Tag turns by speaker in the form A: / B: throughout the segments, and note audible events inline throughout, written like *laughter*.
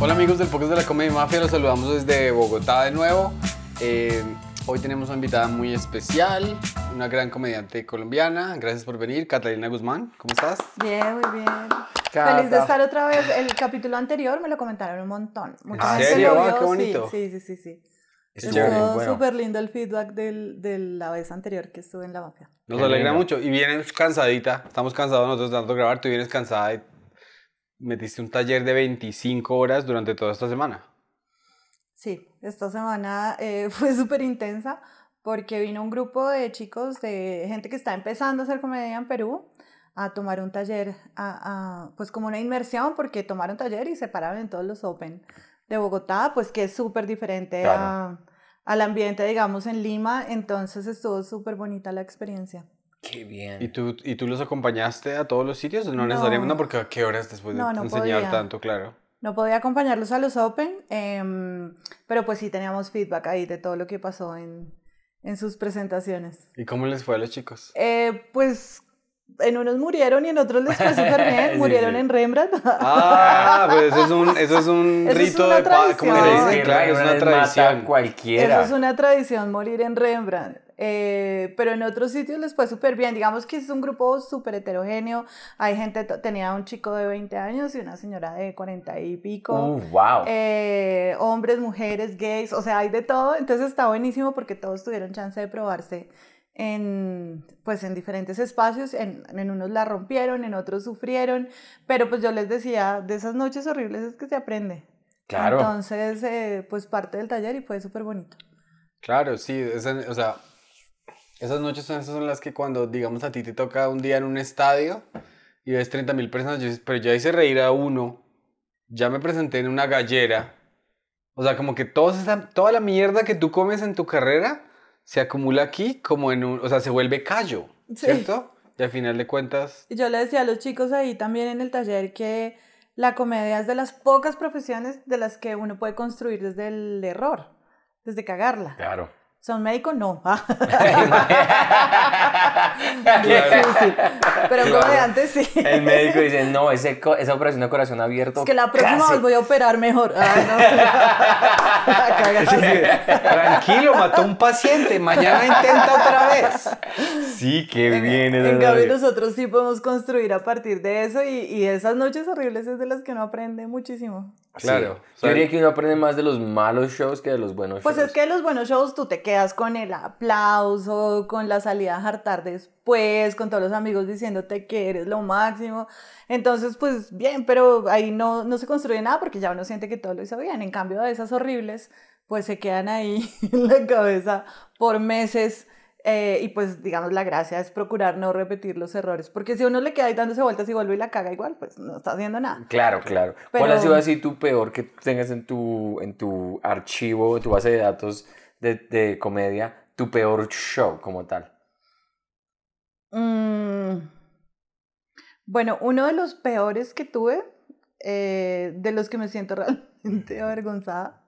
A: Hola amigos del Podcast de la Comedia Mafia, los saludamos desde Bogotá de nuevo. Eh, hoy tenemos una invitada muy especial, una gran comediante colombiana. Gracias por venir, Catalina Guzmán. ¿Cómo estás?
B: Bien, muy bien. Feliz de estar otra vez. El capítulo anterior me lo comentaron un montón. Mucha
A: ¿En serio?
B: lo
A: Ah, qué bonito.
B: Sí, sí, sí, sí. sí.
C: Es
B: Estuvo
C: bueno.
B: súper lindo el feedback del, de la vez anterior que estuve en la mafia.
A: Nos
C: Qué
A: alegra
C: lindo.
A: mucho. Y vienes cansadita, estamos cansados nosotros de tanto grabar. Tú vienes cansada y metiste un taller de 25 horas durante toda esta semana.
B: Sí, esta semana eh, *laughs* fue súper intensa porque vino un grupo de chicos, de gente que está empezando a hacer comedia en Perú, a tomar un taller, a, a- pues como una inmersión, porque tomaron taller y se pararon en todos los Open de Bogotá, pues que es súper diferente
C: Claro.
B: a- al ambiente, digamos, en Lima, entonces estuvo súper bonita la experiencia.
C: Qué bien.
A: ¿Y tú, ¿Y tú los acompañaste a todos los sitios? No,
B: No.
A: necesariamente, no, porque a qué horas después de
B: No, no
A: enseñar
B: podía.
A: tanto, claro.
B: No podía acompañarlos a los Open, em, pero pues sí teníamos feedback ahí de todo lo que pasó en, en sus presentaciones.
A: ¿Y cómo les fue a los chicos?
B: Eh, pues en unos murieron y en otros les fue súper *laughs* bien.
C: Sí,
B: murieron
C: sí.
B: en Rembrandt.
A: Ah, pues eso es un, *laughs* eso es un
B: Eso es
A: rito
B: una
A: de paz. ¿Cómo
B: tradición.
A: le
C: Pero es
A: dicen? Claro, es una tradición.
C: cualquiera.
B: Eso es una tradición, morir en Rembrandt. Eh, pero en otros sitios les fue súper bien. Digamos que es un grupo súper heterogéneo. Hay gente, tenía un chico de 20 años y una señora de 40 y pico.
C: Uh, wow.
B: Eh, hombres, mujeres, gays, o sea, hay de todo. Entonces está buenísimo porque todos tuvieron chance de probarse en, pues, en diferentes espacios. En, en unos la rompieron, en otros sufrieron. Pero pues yo les decía, de esas noches horribles es que se aprende.
C: claro.
B: Entonces, eh, pues parte del taller y fue súper bonito.
A: Claro, sí, esa- o sea, esas noches son esas son las que cuando, digamos, a ti te toca un día en un estadio y ves 30 mil personas, yo pero ya hice reír a uno, ya me presenté en una gallera. O sea, como que toda, esa, toda la mierda que tú comes en tu carrera se acumula aquí como en un, o sea, se vuelve callo,
B: Sí.
A: ¿cierto? Y al final de cuentas,
B: yo le decía a los chicos ahí también en el taller que la comedia es de las pocas profesiones de las que uno puede construir desde el error, desde cagarla.
C: Claro.
B: ¿Son médico? No. *laughs* *laughs* Difícil. Pero un
A: Claro.
B: comediante sí.
C: El médico dice, no, ese esa operación de corazón abierto.
B: Es que la próxima
C: casi".
B: vez voy a operar mejor. Ah, no. *laughs*
A: Tranquilo, mató un paciente, mañana intenta otra vez.
C: Sí, qué bien. esa
B: En cambio, nosotros sí podemos construir a partir de eso y, y esas noches horribles es de las que uno aprende muchísimo.
A: Claro.
C: Sí.
A: o sea,
C: Yo diría que uno aprende más de los malos shows que de los buenos
B: Pues
C: shows.
B: es que los buenos shows tú te quedas con el aplauso, con la salida a jartar después, con todos los amigos diciéndote que eres lo máximo. Entonces, pues bien, pero ahí no, no se construye nada porque ya uno siente que todo lo hizo bien. En cambio, de esas horribles, pues se quedan ahí *laughs* en la cabeza por meses. Eh, y pues, digamos, la gracia es procurar no repetir los errores. Porque si uno le queda ahí dándose vueltas y vuelve y la caga igual, pues no está haciendo nada.
C: Claro, claro.
B: Pero-
C: ¿Cuál ha sido así tu peor que tengas en tu, en tu archivo, tu base de datos de, de comedia, tu peor show como tal?
B: Mm, Bueno, uno de los peores que tuve, eh, de los que me siento *laughs* realmente avergonzada,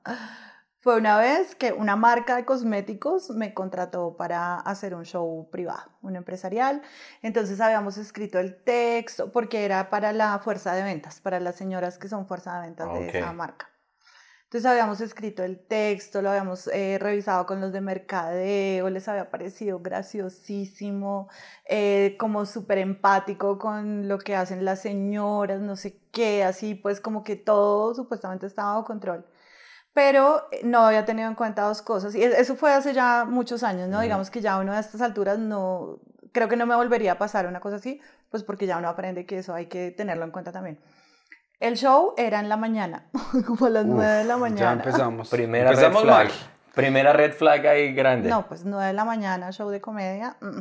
B: fue una vez que una marca de cosméticos me contrató para hacer un show privado, un empresarial. Entonces habíamos escrito el texto porque era para la fuerza de ventas, para las señoras que son fuerza de ventas
C: Ok.
B: de esa marca. Entonces habíamos escrito el texto, lo habíamos eh, revisado con los de mercadeo, les había parecido graciosísimo, eh, como súper empático con lo que hacen las señoras, no sé qué, así pues como que todo supuestamente estaba bajo control. Pero eh, no había tenido en cuenta dos cosas, y es- eso fue hace ya muchos años, ¿no? Digamos que ya uno a estas alturas no, creo que no me volvería a pasar una cosa así, pues porque ya uno aprende que eso hay que tenerlo en cuenta también. El show era en la mañana, *laughs* como a las
C: Uf,
B: nueve de la
A: Ya
B: mañana.
A: empezamos. *laughs*
C: Primera
A: empezamos
C: red flag.
A: mal.
C: Primera red flag ahí grande.
B: No, pues 9 de la mañana, show de comedia. mm.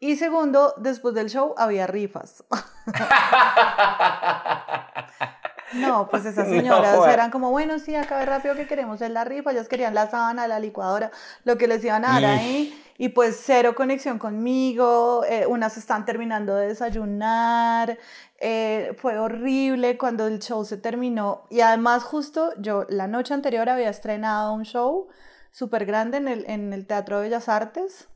B: Y segundo, después del show había rifas. *laughs* No, pues esas *laughs*
C: No,
B: señoras
C: bueno.
B: eran como, bueno, sí, acabe rápido que queremos es la rifa. Ellas querían la sábana, la licuadora, lo que les iban a dar ahí. Y pues cero conexión conmigo. eh, unas están terminando de desayunar. eh, fue horrible cuando el show se terminó. Y además, justo yo la noche anterior había estrenado un show súper grande en el, en el Teatro de Bellas Artes.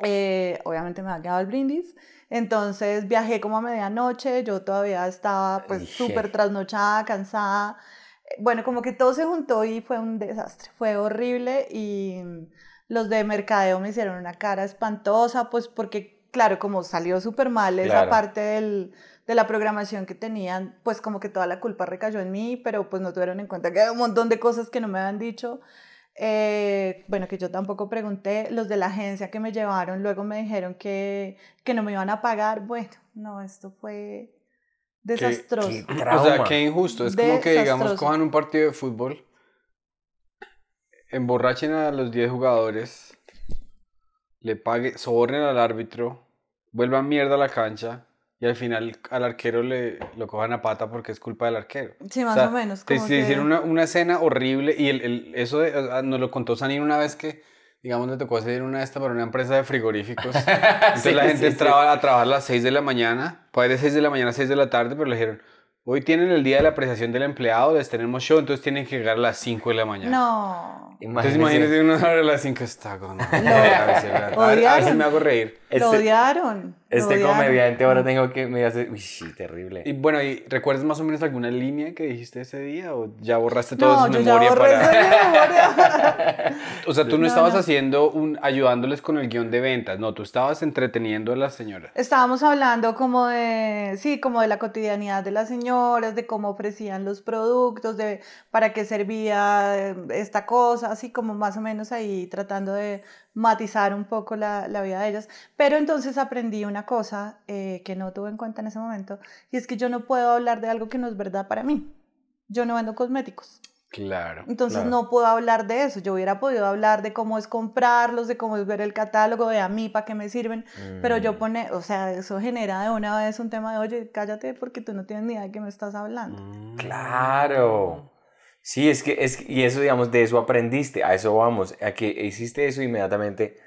B: Eh, obviamente me había quedado el brindis. Entonces viajé como a medianoche, yo todavía estaba pues súper trasnochada, cansada. Bueno, como que todo se juntó y fue un desastre, fue horrible y los de mercadeo me hicieron una cara espantosa, pues porque, claro, como salió súper mal esa
C: Claro.
B: parte del, de la programación que tenían, pues como que toda la culpa recayó en mí, pero pues no tuvieron en cuenta que hay un montón de cosas que no me habían dicho. Eh, bueno, que yo tampoco pregunté, los de la agencia que me llevaron luego me dijeron que, que no me iban a pagar. Bueno, no, esto fue desastroso.
C: qué *laughs*
A: O sea, qué injusto. Es como que, digamos, cojan un partido de fútbol, emborrachen a los 10 jugadores, le pague, sobornen al árbitro, vuelvan mierda a la cancha y al final al arquero le lo cojan a pata porque es culpa del arquero.
B: Sí, más
A: O sea,
B: o menos.
A: Te,
B: como
A: te
B: que-
A: hicieron una, una escena horrible y el, el- eso de- o sea, nos lo contó Sanin una vez que, digamos, le tocó hacer una de estas para una empresa de frigoríficos. *laughs* Entonces
C: Sí,
A: la gente
C: sí, sí.
A: entraba a trabajar a las 6 de la mañana, puede de 6 de la mañana a 6 de la tarde, pero le dijeron, hoy tienen el día de la apreciación del empleado, les tenemos show, entonces tienen que llegar a las 5 de la mañana.
B: No.
A: Entonces
C: Imagínese.
A: imagínese uno a las 5 está con... *laughs* A ver, a ver si- a ver- a ver- a ver si me hago reír.
B: Lo
C: Este,
B: odiaron. lo
C: este
B: odiaron.
C: comediante ahora tengo que me hace. Uy, sí, terrible.
A: Y bueno, ¿y recuerdas más o menos alguna línea que dijiste ese día o ya borraste todo
B: No,
A: de
B: yo
A: su
B: ya
A: memoria
B: borré
A: para...
B: memoria. *laughs*
A: O sea, tú no,
B: No,
A: estabas
B: no.
A: haciendo un, ayudándoles con el guion de ventas, no, tú estabas entreteniendo a las señoras.
B: Estábamos hablando como de, sí, como de la cotidianidad de las señoras, de cómo ofrecían los productos, de para qué servía eh, esta cosa, así como más o menos ahí tratando de matizar un poco la, la vida de ellas. Pero entonces aprendí una cosa eh, que no tuve en cuenta en ese momento, y es que yo no puedo hablar de algo que no es verdad para mí. Yo no vendo cosméticos.
A: Claro.
B: Entonces
C: Claro.
B: no puedo hablar de eso. Yo hubiera podido hablar de cómo es comprarlos, de cómo es ver el catálogo, de a mí para qué me sirven. Pero yo
C: Mm.
B: pone, o sea, eso genera de una vez un tema de, oye, cállate porque tú no tienes ni idea de qué me estás hablando.
A: Mm.
C: Claro. Sí, es que, es que- y eso, digamos, de eso aprendiste, a eso vamos, a que hiciste eso inmediatamente,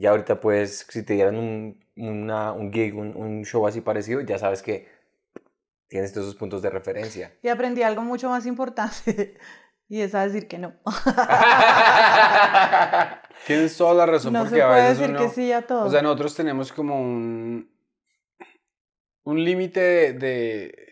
C: ya ahorita pues, si te dieran un, una- un gig, un, un show así parecido, ya sabes que tienes todos esos puntos de referencia.
B: Y aprendí algo mucho más importante, y es a decir que no. *laughs*
A: Tienes toda la razón
B: No
A: porque
B: se
A: a
B: puede
A: veces
B: decir
A: uno-
B: que sí a todo.
A: O sea, nosotros tenemos como un, un límite de, de-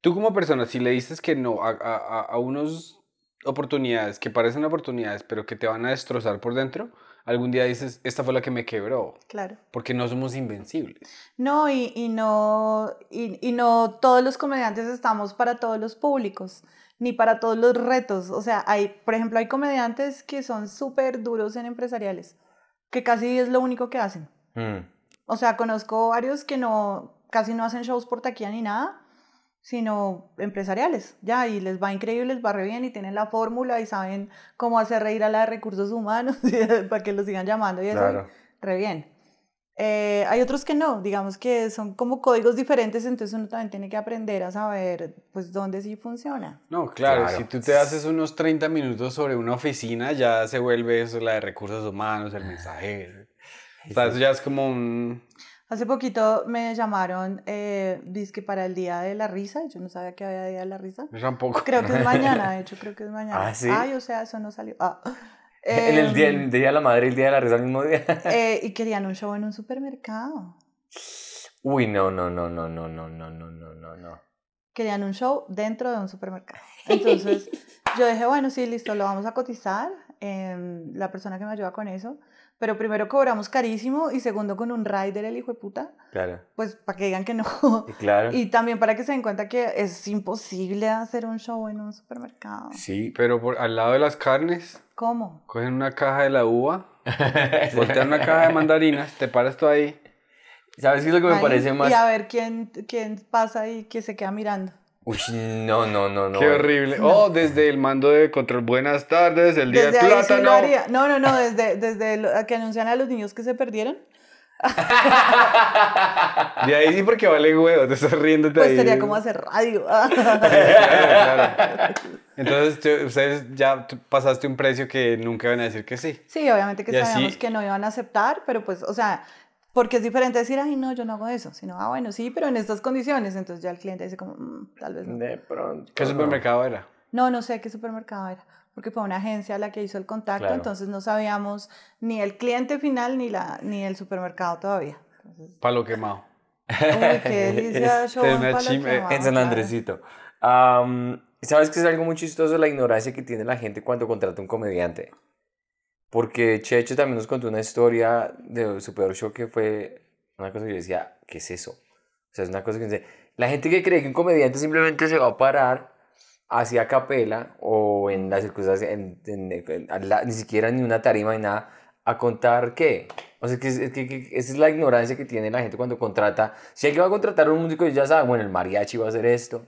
A: Tú como persona, si le dices que no a, a, a- a unos oportunidades que parecen oportunidades, pero que te van a destrozar por dentro, algún día dices, esta fue la que me quebró,
B: claro.
A: porque no somos invencibles.
B: No, y, y no, y, y no todos los comediantes estamos para todos los públicos, ni para todos los retos. O sea, hay, por ejemplo, hay comediantes que son súper duros en empresariales, que casi es lo único que hacen.
C: Mm,
B: O sea, conozco varios que no, casi no hacen shows por taquilla ni nada, sino empresariales, ya, y les va increíble, les va re bien y tienen la fórmula y saben cómo hacer reír a la de recursos humanos *laughs* para que los sigan llamando y eso,
C: claro.
B: re bien. Eh, hay otros que no, digamos que son como códigos diferentes, entonces uno también tiene que aprender a saber, pues, dónde sí funciona.
A: No, claro,
C: Claro.
A: si tú te haces unos 30 minutos sobre una oficina, ya se vuelve eso la de recursos humanos, el mensajero. *laughs* O sea, eso ya es como un...
B: Hace poquito me llamaron, eh, dizque para el Día de la Risa, yo no sabía que había Día de la Risa.
A: Yo tampoco.
B: Creo que es mañana, de hecho, creo que es mañana.
C: Ah, ¿sí?
B: Ay, o sea, eso no salió. Ah.
C: En el día,
B: Em,
C: el día de la madre y el día de la risa al mismo día.
B: eh, y querían un show en un supermercado.
C: Uy, no, no, no, no, no, no, no, no, no, no, no.
B: Querían un show dentro de un supermercado. Entonces yo dije, bueno, sí, listo, lo vamos a cotizar. em, la persona que me ayuda con eso. Pero primero cobramos carísimo y segundo con un rider, el hijo de puta.
C: Claro,
B: Pues para que digan que no.
C: y claro.
B: Y también para que se den cuenta que es imposible hacer un show en un supermercado.
C: Sí,
A: Pero por, al lado de las carnes,
B: ¿Cómo?
A: cogen una caja de la uva, *laughs* voltean una caja de mandarinas, te paras tú ahí.
C: ¿Sabes qué es lo que me
B: Ahí,
C: parece más?
B: Y a ver quién, quién pasa y que se queda mirando.
C: Uy, no, no, no, no.
A: Qué horrible. Oh, desde el mando de control, buenas tardes, el día
B: Desde
A: del
B: ahí sí lo
A: plátano.
B: haría. No, no, no, desde, desde lo- a que anuncian a los niños que se perdieron. *laughs*
A: de ahí sí porque vale huevo, te estás riéndote
B: Pues
A: ahí.
B: sería como hacer radio. *laughs*
A: Claro, claro. Entonces tú- ustedes ya pasaste un precio que nunca van a decir que sí.
B: Sí, obviamente que
A: Y así-
B: sabíamos que no iban a aceptar, pero pues, o sea, porque es diferente decir, ay, no, yo no hago eso, sino, ah, bueno, sí, pero en estas condiciones. Entonces ya el cliente dice como, "Mm, tal vez no.
C: De pronto.
A: ¿Qué supermercado era?
B: No, no sé qué supermercado era, porque fue una agencia la que hizo el contacto,
C: Claro.
B: entonces no sabíamos ni el cliente final ni, la, ni el supermercado todavía. Entonces,
A: Palo quemado.
B: uy, qué *laughs* delicia show en
A: Una
B: Palo Quemado,
C: en San
B: claro.
C: Andresito. Am, ¿Sabes que es algo muy chistoso la ignorancia que tiene la gente cuando contrata un comediante? Porque Checho también nos contó una historia de su peor show que fue una cosa que yo decía, ¿qué es eso? O sea, es una cosa que dice, la gente que cree que un comediante simplemente se va a parar hacia capela o en las circunstancias, en- en- en- la- ni siquiera ni una tarima ni nada, a contar qué. O sea, que, es que- que esa es la ignorancia que tiene la gente cuando contrata. Si alguien va a contratar a un músico, ya sabe, bueno, el mariachi va a hacer esto.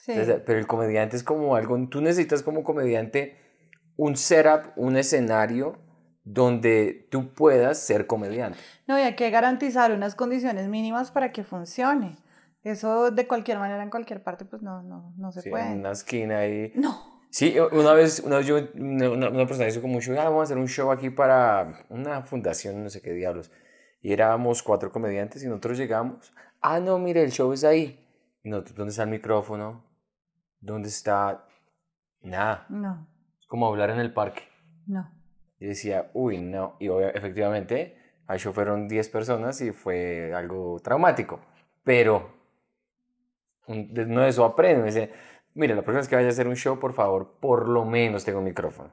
B: Sí.
C: Entonces, pero el comediante es como algo, tú necesitas como comediante un setup, un escenario donde tú puedas ser comediante.
B: No, y hay que garantizar unas condiciones mínimas para que funcione. Eso de cualquier manera en cualquier parte, pues no, no, no se
C: Sí,
B: puede.
C: en una esquina ahí.
B: No.
C: Sí, una vez, una vez yo, una, una- persona hizo como un show, ah, vamos a hacer un show aquí para una fundación, no sé qué diablos. Y éramos cuatro comediantes y nosotros llegamos, ah, no, mire, el show es ahí. Y nosotros, ¿dónde está el micrófono? ¿Dónde está? Nada,
B: No,
C: como hablar en el parque.
B: no.
C: Y decía, uy, no. Y obvia- efectivamente, al show fueron 10 personas y fue algo traumático. Pero un- de- no de eso aprende. Me dice, mire, la próxima vez que vaya a hacer un show, por favor, por lo menos tenga un micrófono.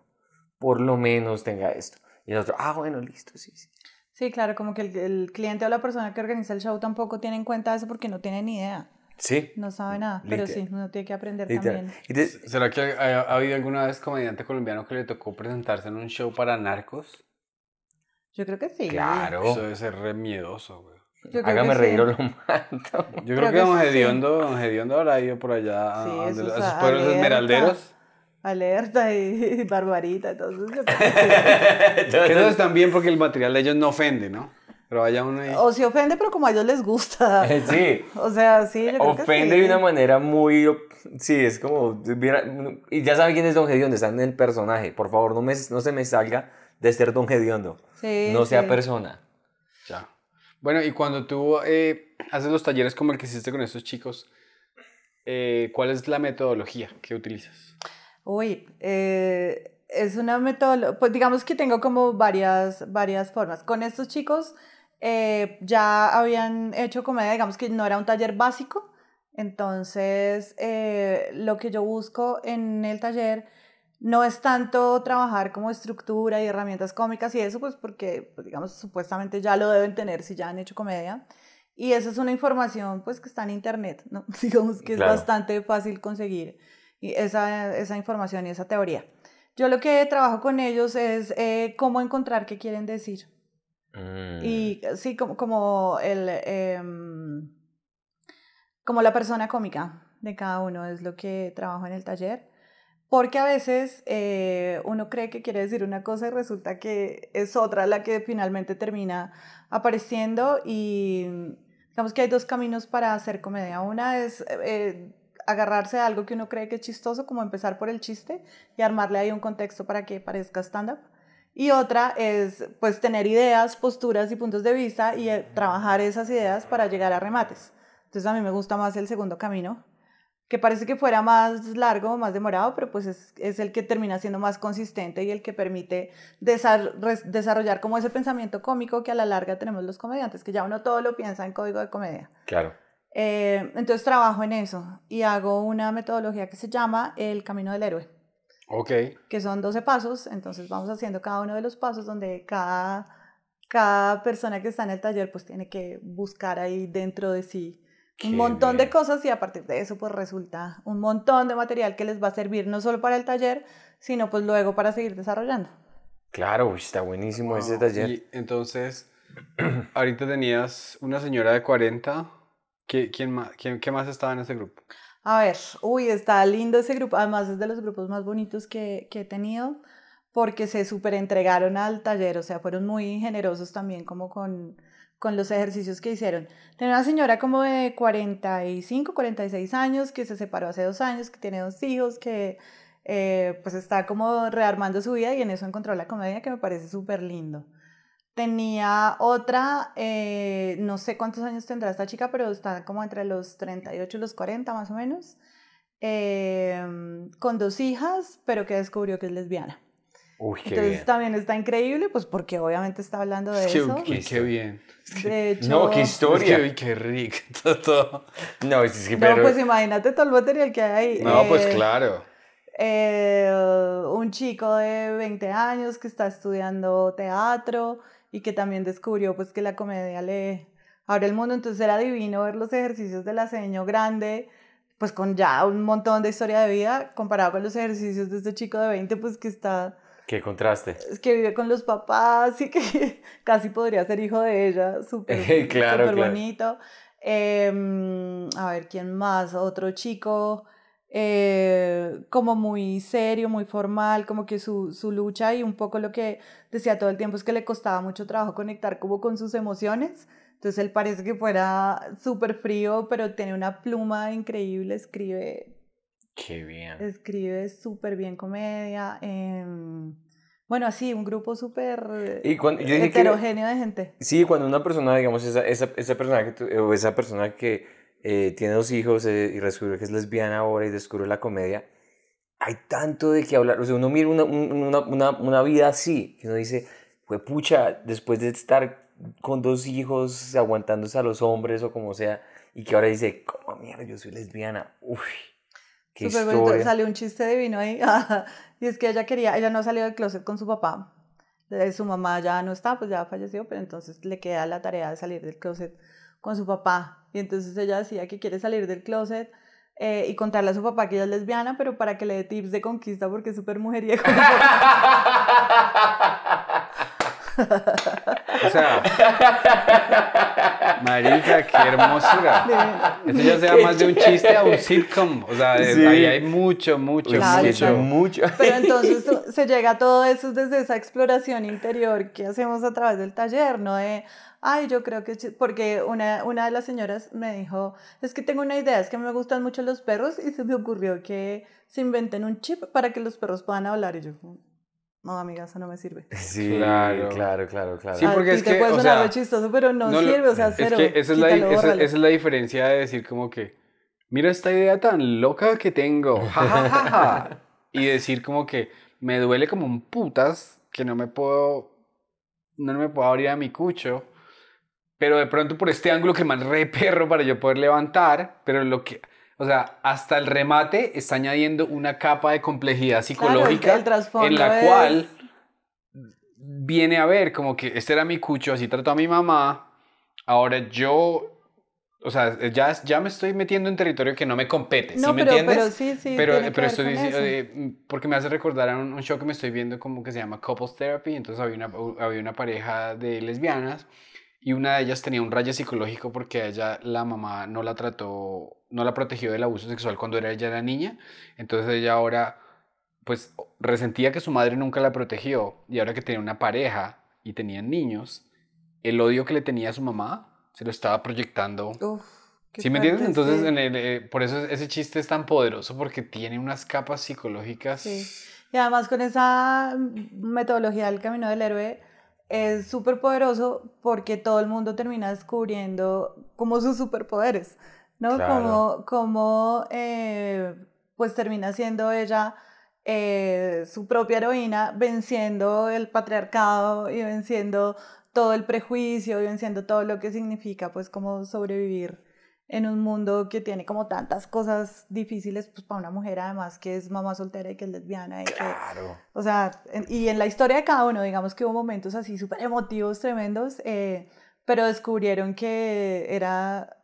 C: Por lo menos tenga esto. Y el otro, ah, bueno, listo, sí, sí.
B: Sí, claro, como que el, el cliente o la persona que organiza el show tampoco tiene en cuenta eso porque no tiene ni idea,
C: Sí.
B: no sabe nada. Pero sí, uno tiene que aprender
C: literal.
B: también.
A: ¿Será que ha, ha habido alguna vez comediante colombiano que le tocó presentarse en un show para narcos?
B: Yo creo que sí.
C: claro.
A: Eso debe ser re miedoso, güey.
C: Hágame
B: que sí.
C: reír o lo mato.
A: Yo creo,
B: Creo
A: que,
B: que
A: Don
B: sí.
A: Hediondo, Don Hediondo habrá ido por allá a,
B: Sí,
A: a a- pueblos
B: alerta.
A: esmeralderos.
B: Alerta y barbarita, entonces yo creo que sí. *laughs*
A: Que esos están bien porque el material de ellos no ofende, ¿no? Pero vaya uno ahí.
B: O se ofende, pero como a ellos les gusta. *laughs*
C: sí.
B: O sea, sí, yo creo que
C: ofende
B: sí.
C: de una manera muy sí es como y ya sabe quién es Don Gediondo está en el personaje por favor no me no se me salga de ser Don Gediondo
B: Sí,
C: no sea
B: sí.
C: persona
A: Ya. Bueno, y cuando tú eh, haces los talleres como el que hiciste con estos chicos, eh, ¿cuál es la metodología que utilizas?
B: Uy, eh, es una metodología, pues digamos que tengo como varias, varias formas. Con estos chicos eh, ya habían hecho comedia, digamos que no era un taller básico, entonces eh, lo que yo busco en el taller no es tanto trabajar como estructura y herramientas cómicas y eso, pues porque, pues, digamos, supuestamente ya lo deben tener si ya han hecho comedia. Y esa es una información pues que está en internet, ¿no? *laughs* Digamos que
C: Claro.
B: es bastante fácil conseguir esa, esa información y esa teoría. Yo lo que trabajo con ellos es eh, cómo encontrar qué quieren decir.
C: Mm,
B: Y sí, como, como, el, em, como la persona cómica de cada uno es lo que trabajo en el taller. Porque a veces eh, uno cree que quiere decir una cosa y resulta que es otra la que finalmente termina apareciendo y digamos que hay dos caminos para hacer comedia. Una es eh, agarrarse a algo que uno cree que es chistoso, como empezar por el chiste y armarle ahí un contexto para que parezca stand-up. Y otra es pues tener ideas, posturas y puntos de vista y eh, trabajar esas ideas para llegar a remates. Entonces a mí me gusta más el segundo camino, que parece que fuera más largo, más demorado, pero pues es, es el que termina siendo más consistente y el que permite desar- desarrollar como ese pensamiento cómico que a la larga tenemos los comediantes, que ya uno todo lo piensa en código de comedia.
C: claro
B: Eh, entonces trabajo en eso y hago una metodología que se llama el camino del héroe
A: Ok.
B: que son 12 pasos, entonces vamos haciendo cada uno de los pasos donde cada, cada persona que está en el taller pues tiene que buscar ahí dentro de sí un
C: Qué
B: montón de
C: bien.
B: cosas y a partir de eso pues resulta un montón de material que les va a servir no solo para el taller, sino pues luego para seguir desarrollando.
C: claro está buenísimo ese
A: Wow.
C: taller
A: Y entonces, *clears throat* ahorita tenías una señora de 40. ¿Qui- ¿Quién más, quién, ¿Qué más estaba en ese grupo?
B: A ver, uy, está lindo ese grupo. Además, es de los grupos más bonitos que, que he tenido porque se súper entregaron al taller, o sea, fueron muy generosos también como con, con los ejercicios que hicieron. Tenía una señora como de 45, 46 años que se separó hace dos años, que tiene dos hijos, que eh, pues está como rearmando su vida y en eso encontró la comedia que me parece súper lindo. Tenía otra, eh, no sé cuántos años tendrá esta chica, pero está como entre los 38 y los 40 más o menos. em, con dos hijas, pero que descubrió que es lesbiana.
C: Uy, qué
B: Entonces
C: bien.
B: también está increíble, pues porque obviamente está hablando de *laughs*
A: Qué,
B: eso.
A: qué- qué bien.
B: De hecho,
C: No, qué historia.
A: Qué, qué rico. *laughs* Todo.
C: No, es que
B: no,
C: pero...
B: pues imagínate todo el material que hay ahí.
A: No, pues
B: Eh,
A: claro.
B: eh, un chico de 20 años que está estudiando teatro y que también descubrió pues que la comedia le abre el mundo, entonces era divino ver los ejercicios del aceño grande, pues con ya un montón de historia de vida comparado con los ejercicios de este chico de 20 pues que está
C: Qué contraste.
B: es que vive con los papás y que *laughs* casi podría ser hijo de ella, súper *laughs*
C: Claro, claro.
B: bonito. Em, a ver, ¿quién más? Otro chico eh, como muy serio, muy formal, como que su, su lucha y un poco lo que decía todo el tiempo es que le costaba mucho trabajo conectar como con sus emociones. Entonces él parece que fuera súper frío, pero tiene una pluma increíble, escribe
C: Qué bien.
B: escribe súper bien comedia. em, bueno, así, un grupo súper
C: dije que-
B: heterogéneo de gente.
C: Sí, cuando una persona, digamos, esa, esa, esa persona que tú- o esa persona que eh, tiene dos hijos eh, y descubre que es lesbiana ahora y descubre la comedia, hay tanto de qué hablar. O sea, uno mira una, un- una, una, una vida así, que uno dice, fue pucha, después de estar con dos hijos aguantándose a los hombres o como sea, y que ahora dice, ¿cómo mierda? Yo soy lesbiana. Uy, qué
B: Súper bonito. Salió un chiste divino ahí. *laughs* y es que ella quería, ella no salió del closet con su papá. Su mamá ya no está, pues ya falleció, pero entonces le queda la tarea de salir del closet con su papá. Y entonces ella decía que quiere salir del closet eh, y contarle a su papá que ella es lesbiana, pero para que le dé tips de conquista porque es súper mujeriego. *laughs*
A: O sea, marica, qué hermosura. Esto ya sea más de un chiste a un sitcom. O sea, es-
C: Sí.
A: ahí hay mucho, mucho,
B: Claro,
A: mucho.
B: claro.
C: mucho.
B: Pero entonces *laughs* se llega a todo eso desde esa exploración interior que hacemos a través del taller, ¿no? De, ay, yo creo que, chi-", porque una, una de las señoras me dijo, es que tengo una idea, es que me gustan mucho los perros y se me ocurrió que se inventen un chip para que los perros puedan hablar. Y yo, no, amiga, eso no me sirve. *laughs*
C: Sí,
A: Claro.
C: claro, claro, claro.
A: Sí, porque
B: ti
A: es
B: te
A: que,
B: puede
A: o
B: sonar
A: sea,
B: re chistoso, pero no, sirve, o sea,
A: Es
B: cero.
A: que esa es, la,
B: quítalo,
A: esa, es la diferencia de decir como que, mira esta idea tan loca que tengo, ja, ja, ja, ja", *laughs* y decir como que me duele como un putas que no me puedo, no me puedo abrir a mi cucho, pero de pronto por este ángulo que más re perro para yo poder levantar, pero lo que, o sea, hasta el remate está añadiendo una capa de complejidad
B: Claro,
A: psicológica
B: el trasfondo
A: en la
B: es-
A: cual viene a ver como que este era mi cucho, así trató a mi mamá, ahora yo, o sea, ya, ya me estoy metiendo en territorio que no me compete, ¿sí
B: No,
A: me
B: pero,
A: entiendes?
B: pero sí, sí.
A: pero, pero estoy diciendo, eh, porque me hace recordar a un, un show que me estoy viendo como que se llama Couples Therapy, entonces había una, había una pareja de lesbianas y una de ellas tenía un rayo psicológico porque a ella la mamá no la trató, no la protegió del abuso sexual cuando era, ella era niña, entonces ella ahora pues resentía que su madre nunca la protegió y ahora que tenía una pareja y tenían niños, el odio que le tenía a su mamá se lo estaba proyectando
B: Uf,
A: ¿Sí me entiendes? Entonces, en el, eh, por eso ese chiste es tan poderoso porque tiene unas capas psicológicas.
B: Sí. Y además con esa metodología del camino del héroe es súper poderoso porque todo el mundo termina descubriendo como sus superpoderes, ¿no?
C: Claro.
B: Como, como eh, pues termina siendo ella eh, su propia heroína venciendo el patriarcado y venciendo todo el prejuicio y venciendo todo lo que significa pues como sobrevivir en un mundo que tiene como tantas cosas difíciles pues para una mujer además que es mamá soltera y que es lesbiana y que
C: Claro.
B: o sea, en- y en la historia de cada uno, digamos que hubo momentos así súper emotivos, tremendos, eh, pero descubrieron que era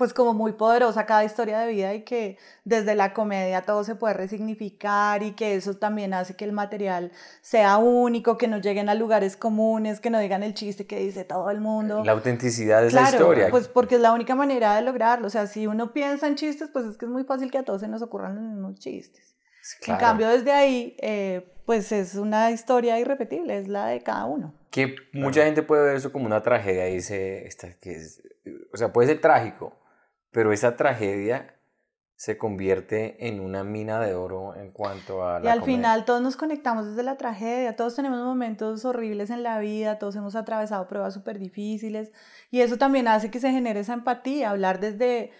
B: pues como muy poderosa cada historia de vida y que desde la comedia todo se puede resignificar y que eso también hace que el material sea único, que no lleguen a lugares comunes, que no digan el chiste que dice todo el mundo.
C: La autenticidad es
B: Claro,
C: la historia.
B: pues porque es la única manera de lograrlo. O sea, si uno piensa en chistes, pues es que es muy fácil que a todos se nos ocurran los mismos chistes. En
C: Claro.
B: cambio, desde ahí, eh, pues es una historia irrepetible, es la de cada uno.
C: Que mucha gente puede ver eso como una tragedia y dice, esta, que es, o sea, puede ser trágico, pero esa tragedia se convierte en una mina de oro en cuanto a la
B: Y al
C: comedia.
B: final todos nos conectamos desde la tragedia, todos tenemos momentos horribles en la vida, todos hemos atravesado pruebas súper difíciles y eso también hace que se genere esa empatía, hablar desde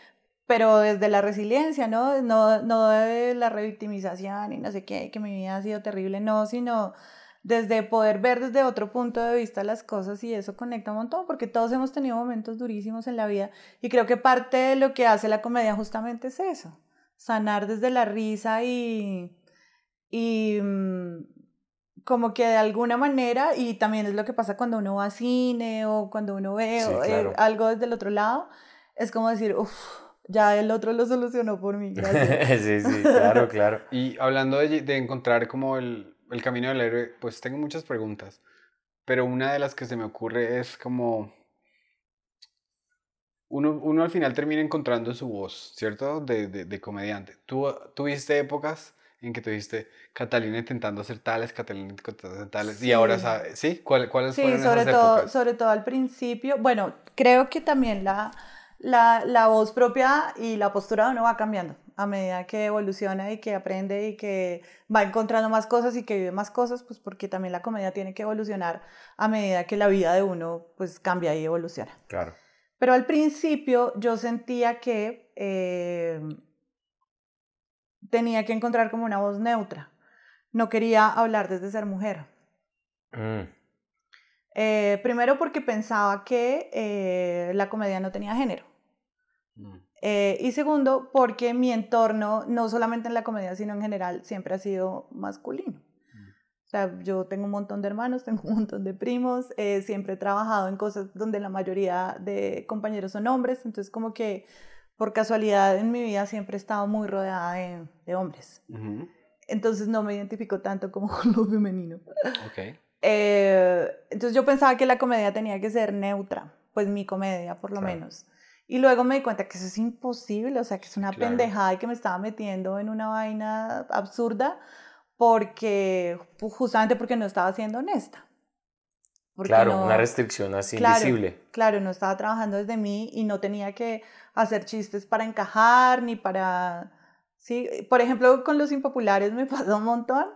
B: pero desde la resiliencia, ¿no? No, no de la revictimización y no sé qué, que mi vida ha sido terrible, no, sino desde poder ver desde otro punto de vista las cosas y eso conecta un montón, porque todos hemos tenido momentos durísimos en la vida y creo que parte de lo que hace la comedia justamente es eso, sanar desde la risa y, y mm, como que de alguna manera, y también es lo que pasa cuando uno va a cine o cuando uno ve eh, algo desde el otro lado, es como decir, uff, ya el otro lo solucionó por mí, gracias. *laughs*
C: sí, sí, claro, claro.
A: Y hablando de, de encontrar como el, el camino del héroe, pues tengo muchas preguntas, pero una de las que se me ocurre es como... Uno, uno al final termina encontrando su voz, ¿cierto? De, de, de comediante. ¿Tú tuviste épocas en que tuviste Catalina intentando hacer tales, Catalina intentando hacer tales, y ahora sabes, ¿sí? ¿Cuál, ¿Cuáles
B: sí,
A: fueron
B: sobre
A: esas
B: todo,
A: épocas?
B: sobre todo al principio. Bueno, creo que también la, la, la voz propia y la postura de uno va cambiando a medida que evoluciona y que aprende y que va encontrando más cosas y que vive más cosas, pues porque también la comedia tiene que evolucionar a medida que la vida de uno pues cambia y evoluciona.
C: Claro.
B: Pero al principio yo sentía que eh, tenía que encontrar como una voz neutra. No quería hablar desde ser mujer.
C: Mm,
B: Eh, primero porque pensaba que eh, la comedia no tenía género.
A: Mm.
B: Eh, y segundo, porque mi entorno, no solamente en la comedia, sino en general, siempre ha sido masculino. O sea, yo tengo un montón de hermanos, *laughs* tengo un montón de primos, eh, siempre he trabajado en cosas donde la mayoría de compañeros son hombres, entonces como que por casualidad en mi vida siempre he estado muy rodeada de, de hombres.
A: Ujú.
B: Entonces no me identifico tanto como *laughs* con lo femenino.
A: Ok.
B: Eh, entonces yo pensaba que la comedia tenía que ser neutra, pues mi comedia por lo
C: Claro.
B: menos. Y luego me di cuenta que eso es imposible, o sea, que es una
A: Claro.
B: pendejada y que me estaba metiendo en una vaina absurda porque justamente porque no estaba siendo honesta.
C: Claro,
B: no-
C: una restricción así
B: Claro.
C: invisible.
B: Claro, no estaba trabajando desde mí y no tenía que hacer chistes para encajar ni para... Sí, por ejemplo, con los impopulares me *laughs* pasó un montón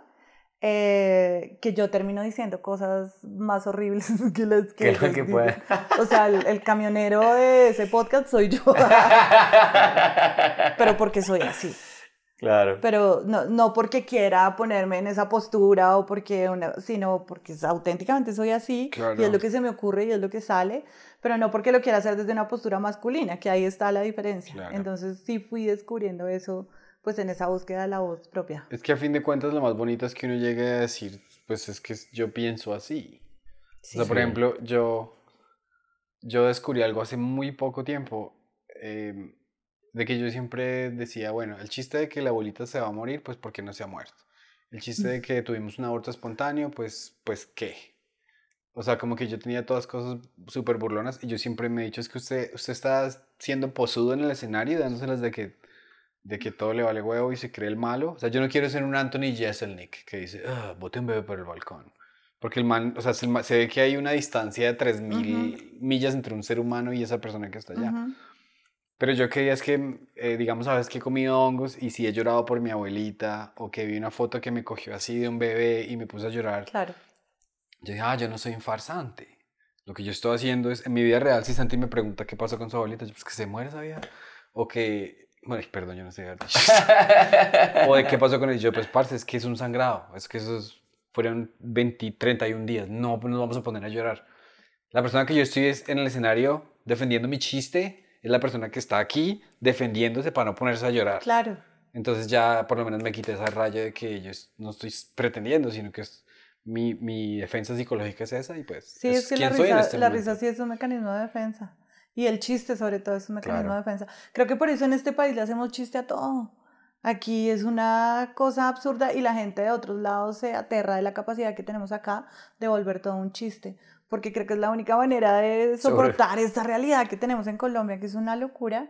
B: eh, que yo termino diciendo cosas más horribles *laughs* que las que...
C: Que lo
B: ellos
C: que pueda.
B: O sea, el, el camionero de ese podcast soy yo, *laughs* pero porque soy así.
C: claro.
B: Pero no, no porque quiera ponerme en esa postura o porque, una, sino porque auténticamente soy así y
A: Claro.
B: es lo que se me ocurre y es lo que sale, pero no porque lo quiera hacer desde una postura masculina, que ahí está la diferencia.
A: Claro.
B: Entonces sí fui descubriendo eso pues en esa búsqueda de la voz propia.
A: Es que a fin de cuentas lo más bonito es que uno llegue a decir, pues es que yo pienso así.
B: Sí.
A: O sea, por
C: Sí.
A: ejemplo, yo, yo descubrí algo hace muy poco tiempo, eh, de que yo siempre decía, bueno, el chiste de que la abuelita se va a morir, pues porque no se ha muerto. El chiste de que tuvimos un aborto espontáneo, pues, pues qué. O sea, como que yo tenía todas cosas súper burlonas y yo siempre me he dicho, es que usted, usted está siendo posudo en el escenario, dándoselas de que, de que todo le vale huevo y se cree el malo. O sea, yo no quiero ser un Anthony Jeselnik que dice, ah, bote un bebé por el balcón. Porque el man, o sea, se, se ve que hay una distancia de 3.000 millas entre un ser humano y esa persona que está allá.
B: Ujú.
A: Pero yo quería es que, eh, digamos, a veces que he comido hongos y si he llorado por mi abuelita o que vi una foto que me cogió así de un bebé y me puse a llorar,
B: Claro.
A: yo dije, ah, yo no soy un farsante. Lo que yo estoy haciendo es, en mi vida real, si Santi me pregunta qué pasó con su abuelita, yo, pues que se muere esa vieja. O que, bueno, perdón, yo no sé. o de qué pasó con él. Yo, pues, parce, es que es un sangrado. Es que esos fueron 20, 31 días. No pues, nos vamos a poner a llorar. La persona que yo estoy es en el escenario defendiendo mi chiste es la persona que está aquí defendiéndose para no ponerse a llorar.
B: Claro.
A: Entonces ya por lo menos me quité esa raya de que yo es- no estoy pretendiendo, sino que es mi, mi defensa psicológica es esa y pues
B: Sí, es, que la risa,
A: este
B: la risa sí es un mecanismo de defensa. Y el chiste, sobre todo, es un mecanismo
C: Claro.
B: de defensa. Creo que por eso en este país le hacemos chiste a todo. Aquí es una cosa absurda y la gente de otros lados se aterra de la capacidad que tenemos acá de volver todo un chiste. Porque creo que es la única manera de
C: Sobre-
B: soportar esta realidad que tenemos en Colombia, que es una locura.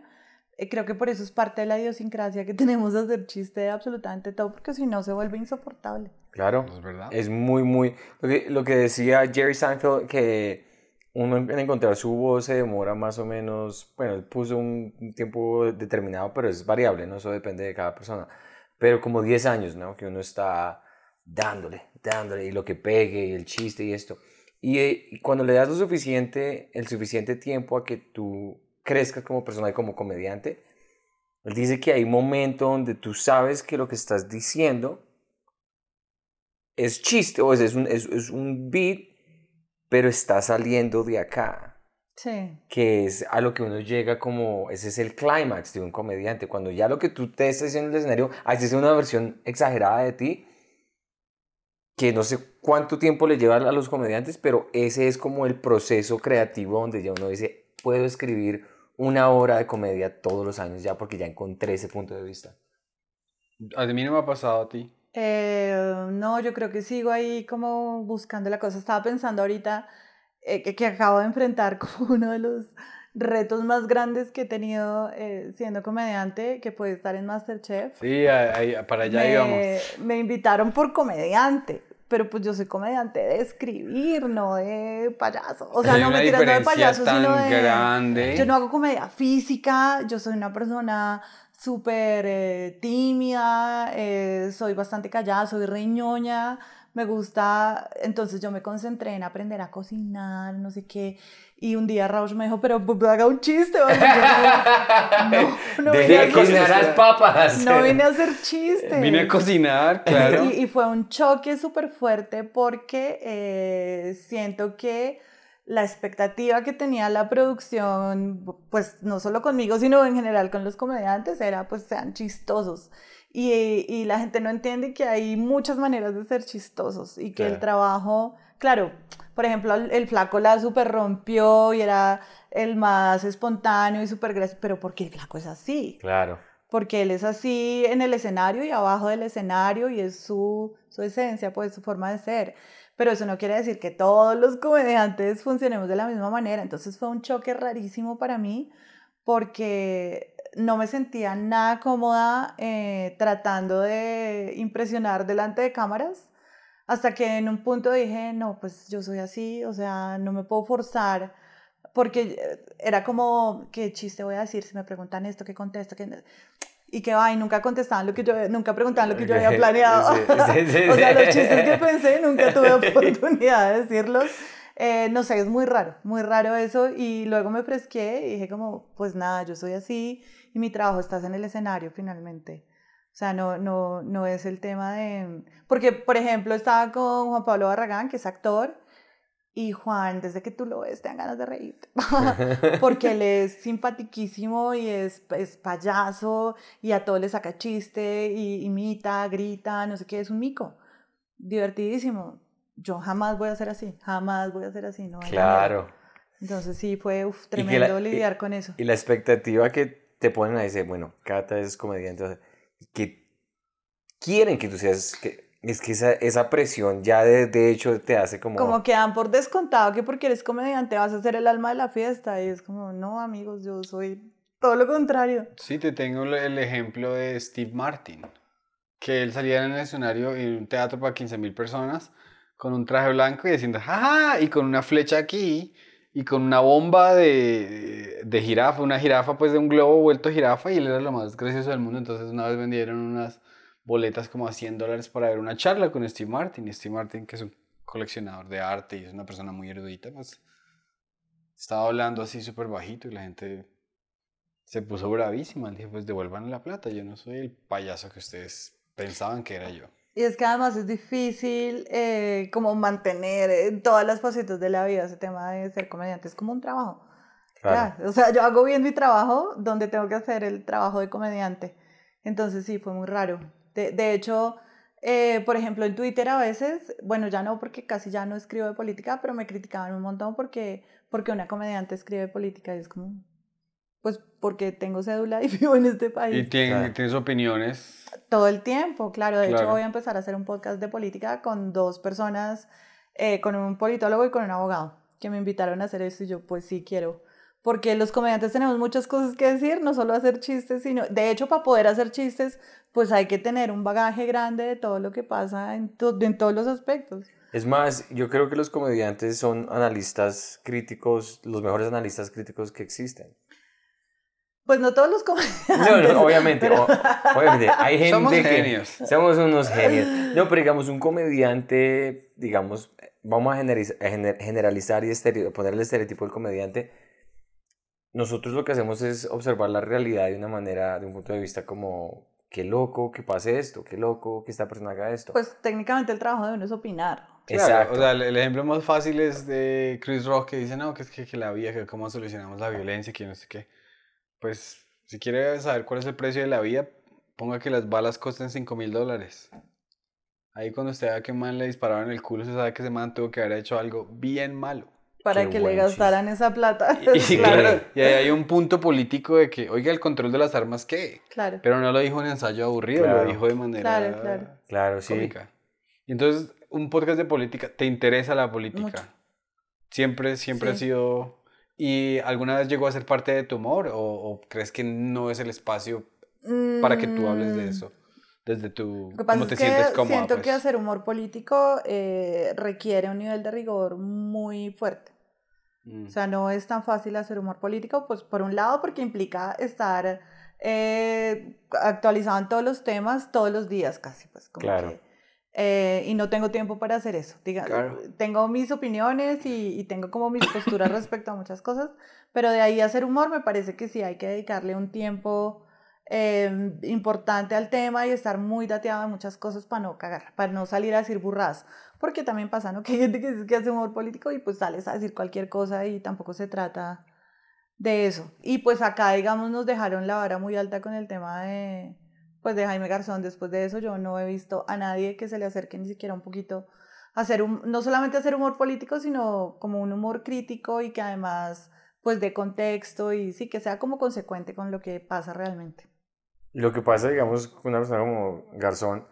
B: Eh, creo que por eso es parte de la idiosincrasia que *laughs* tenemos de hacer chiste de absolutamente todo, porque si no se vuelve insoportable.
C: Claro.
A: ¿Es verdad?
C: Es muy, muy... Lo que, lo que decía Jerry Seinfeld, que uno en en encontrar su voz se demora más o menos, bueno, puso un tiempo determinado, pero es variable, ¿no? Eso depende de cada persona. Pero como 10 años, ¿no? Que uno está dándole, dándole, y lo que pegue, y el chiste y esto. Y, eh, y cuando le das lo suficiente, el suficiente tiempo a que tú crezcas como persona y como comediante, Él dice que hay un momento donde tú sabes que lo que estás diciendo es chiste, o es, es, un, es un beat, pero está saliendo de acá.
B: Sí.
C: Que es a lo que uno llega como, ese es el clímax de un comediante, cuando ya lo que tú te estás haciendo en el escenario, haces una versión exagerada de ti, que no sé cuánto tiempo le lleva a los comediantes, pero ese es como el proceso creativo donde ya uno dice, puedo escribir una hora de comedia todos los años ya porque ya encontré ese punto de vista.
A: A mí no me ha pasado a ti.
B: Eh, no, yo creo que sigo ahí como buscando la cosa. Estaba pensando ahorita eh, que, que, acabo de enfrentar *laughs* como uno de los retos más grandes que he tenido eh, siendo comediante, que puede estar en Masterchef.
A: Sí, ahí, para allá
B: me,
A: íbamos.
B: Me invitaron por comediante, pero pues yo soy comediante de escribir, no de payaso. O sea,
A: Hay
B: no me tiras no de payaso,
A: tan
B: sino de...
A: grande.
B: Yo no hago comedia física, yo soy una persona súper eh, tímida, eh, soy bastante callada, soy reñoña, me gusta, entonces yo me concentré en aprender a cocinar, no sé qué, y un día Rausch me dijo, pero pues, haga un chiste, ¿vale? Yo, *laughs* no, no vine a
C: cocinar las papas.
B: no vine a hacer chistes.
A: Vine a cocinar, claro.
B: Y, y fue un choque súper fuerte porque eh, siento que la expectativa que tenía la producción, pues no solo conmigo, sino en general con los comediantes, era pues sean chistosos. Y, y la gente no entiende que hay muchas maneras de ser chistosos y que el trabajo, claro, por ejemplo, el, el flaco la super rompió y era el más espontáneo y súper gracioso, pero porque el flaco es así
C: Claro.
B: porque él es así en el escenario y abajo del escenario y es su, su esencia, pues su forma de ser. Pero eso no quiere decir que todos los comediantes funcionemos de la misma manera. Entonces fue un choque rarísimo para mí porque no me sentía nada cómoda eh, tratando de impresionar delante de cámaras. Hasta que en un punto dije, no, pues yo soy así, o sea, no me puedo forzar, porque eh, era como, ¿qué chiste voy a decir? Si me preguntan esto, ¿qué contesto? ¿Qué... Y que va, y nunca contestaban lo que yo, nunca preguntaban lo que yo había *laughs* planeado.
C: Sí, sí, sí, *laughs*
B: o sea, los chistes que *laughs* pensé, nunca tuve oportunidad de decirlos. Eh, no sé, es muy raro, muy raro eso. Y luego me fresqué y dije como, pues nada, yo soy así y mi trabajo estás en el escenario finalmente. O sea, no, no, no es el tema de... Porque, por ejemplo, estaba con Juan Pablo Barragán, que es actor, y Juan, desde que tú lo ves, te dan ganas de reírte. *laughs* *laughs* Porque él es simpatiquísimo y es, es payaso y a todo le saca chiste y imita, grita, no sé qué, es un mico. Divertidísimo. Yo jamás voy a ser así, jamás voy a ser así, no.
C: Claro.
B: Entonces sí, fue uf,
C: que la-
B: tremendo
C: y-
B: lidiar con eso.
C: Y la expectativa que te ponen a decir, bueno, Cata es comediante, que quieren que tú seas, que, es que esa, esa presión ya de, de hecho te hace como...
B: Como que dan por descontado que porque eres comediante vas a ser el alma de la fiesta y es como, no amigos, yo soy todo lo contrario.
A: Sí, te tengo el- ejemplo de Steve Martin, que él salía en el escenario en un teatro para 15 mil personas con un traje blanco y diciendo, jaja, y con una flecha aquí y con una bomba de, de jirafa, una jirafa pues de un globo vuelto jirafa y él era lo más gracioso del mundo. Entonces una vez vendieron unas boletas como a 100 dólares para ver una charla con Steve Martin. Y Steve Martin, que es un coleccionador de arte y es una persona muy erudita, pues estaba hablando así súper bajito y la gente se puso bravísima. Le dije, pues devuelvan la plata, yo no soy el payaso que ustedes pensaban que era yo.
B: Y es que además es difícil eh, como mantener en todas las facetas de la vida ese tema de ser comediante. Es como un trabajo.
C: Claro.
B: Ya, O sea, yo hago bien mi trabajo donde tengo que hacer el trabajo de comediante. Entonces sí, fue muy raro. De, de hecho, eh, por ejemplo, en Twitter a veces, bueno, ya no porque casi ya no escribo de política, pero me criticaban un montón porque, porque una comediante escribe de política y es como, pues porque tengo cédula y *laughs* vivo en este país.
A: Y tienes opiniones.
B: Todo el tiempo, claro. De hecho, voy a empezar a hacer un podcast de política con dos personas, eh, con un politólogo y con un abogado, que me invitaron a hacer eso y yo, pues sí quiero. Porque los comediantes tenemos muchas cosas que decir, no solo hacer chistes, sino, de hecho, para poder hacer chistes, pues hay que tener un bagaje grande de todo lo que pasa en, to- en todos los aspectos.
C: Es más, yo creo que los comediantes son analistas críticos, los mejores analistas críticos que existen.
B: Pues no todos los comediantes. *laughs*
C: No, no, obviamente,
B: pero-
C: o- obviamente, hay gente
A: Somos
C: que
A: genios.
C: somos unos genios. No, pero digamos, un comediante, digamos, vamos a generaliz- a gener- generalizar y estereo- poner el estereotipo del comediante. Nosotros lo que hacemos es observar la realidad de una manera, de un punto de vista como, qué loco que pase esto, qué loco que esta persona haga esto.
B: Pues técnicamente el trabajo de uno es opinar.
A: Claro, o sea, el, el ejemplo más fácil es de Chris Rock que dice, no, que es que, que la vida, que cómo solucionamos la violencia, que no sé qué. Pues, si quiere saber cuál es el precio de la vida, ponga que las balas costen 5 mil dólares. Ahí cuando usted vea que man le dispararon en el culo, se sabe que ese man tuvo que haber hecho algo bien malo.
B: Para
C: Qué
B: que le gastaran esa plata.
A: Y, *laughs*
B: claro,
A: claro, y ahí hay un punto político de que, oiga, el control de las armas, ¿qué?
B: claro.
A: Pero no lo dijo en ensayo aburrido,
C: Claro.
A: lo dijo de manera
B: Claro, claro.
C: claro, sí.
A: cómica. Y entonces, un podcast de política, ¿te interesa la política?
B: Mucho.
A: Siempre, siempre ha
B: Sí.
A: sido... ¿Y alguna vez llegó a ser parte de tu humor? ¿O, o crees que no es el espacio para que tú hables de
B: Mm,
A: eso? Desde tu...
B: Lo que pasa
A: ¿Cómo
B: es
A: te
B: que
A: sientes cómoda?
B: siento que
A: pues?
B: hacer humor político eh, requiere un nivel de rigor muy fuerte.
A: Mm.
B: O sea, no es tan fácil hacer humor político, pues por un lado porque implica estar eh, actualizado en todos los temas todos los días casi, pues como
C: Claro.
B: que, eh, y no tengo tiempo para hacer eso. Diga,
A: Claro.
B: Tengo mis opiniones y, y tengo como mis posturas respecto a muchas cosas, pero de ahí hacer humor me parece que sí hay que dedicarle un tiempo eh, importante al tema y estar muy dateado en muchas cosas para no cagar, para no salir a decir burradas. Porque también pasa, ¿no? *laughs* Que hay gente que, que hace humor político y pues sales a decir cualquier cosa y tampoco se trata de eso. Y pues acá, digamos, nos dejaron la vara muy alta con el tema de, pues de Jaime Garzón. Después de eso yo no he visto a nadie que se le acerque ni siquiera un poquito a hacer, un, no solamente hacer humor político, sino como un humor crítico y que además pues de contexto y sí, que sea como consecuente con lo que pasa realmente.
C: Lo que pasa, digamos, con una persona como Garzón,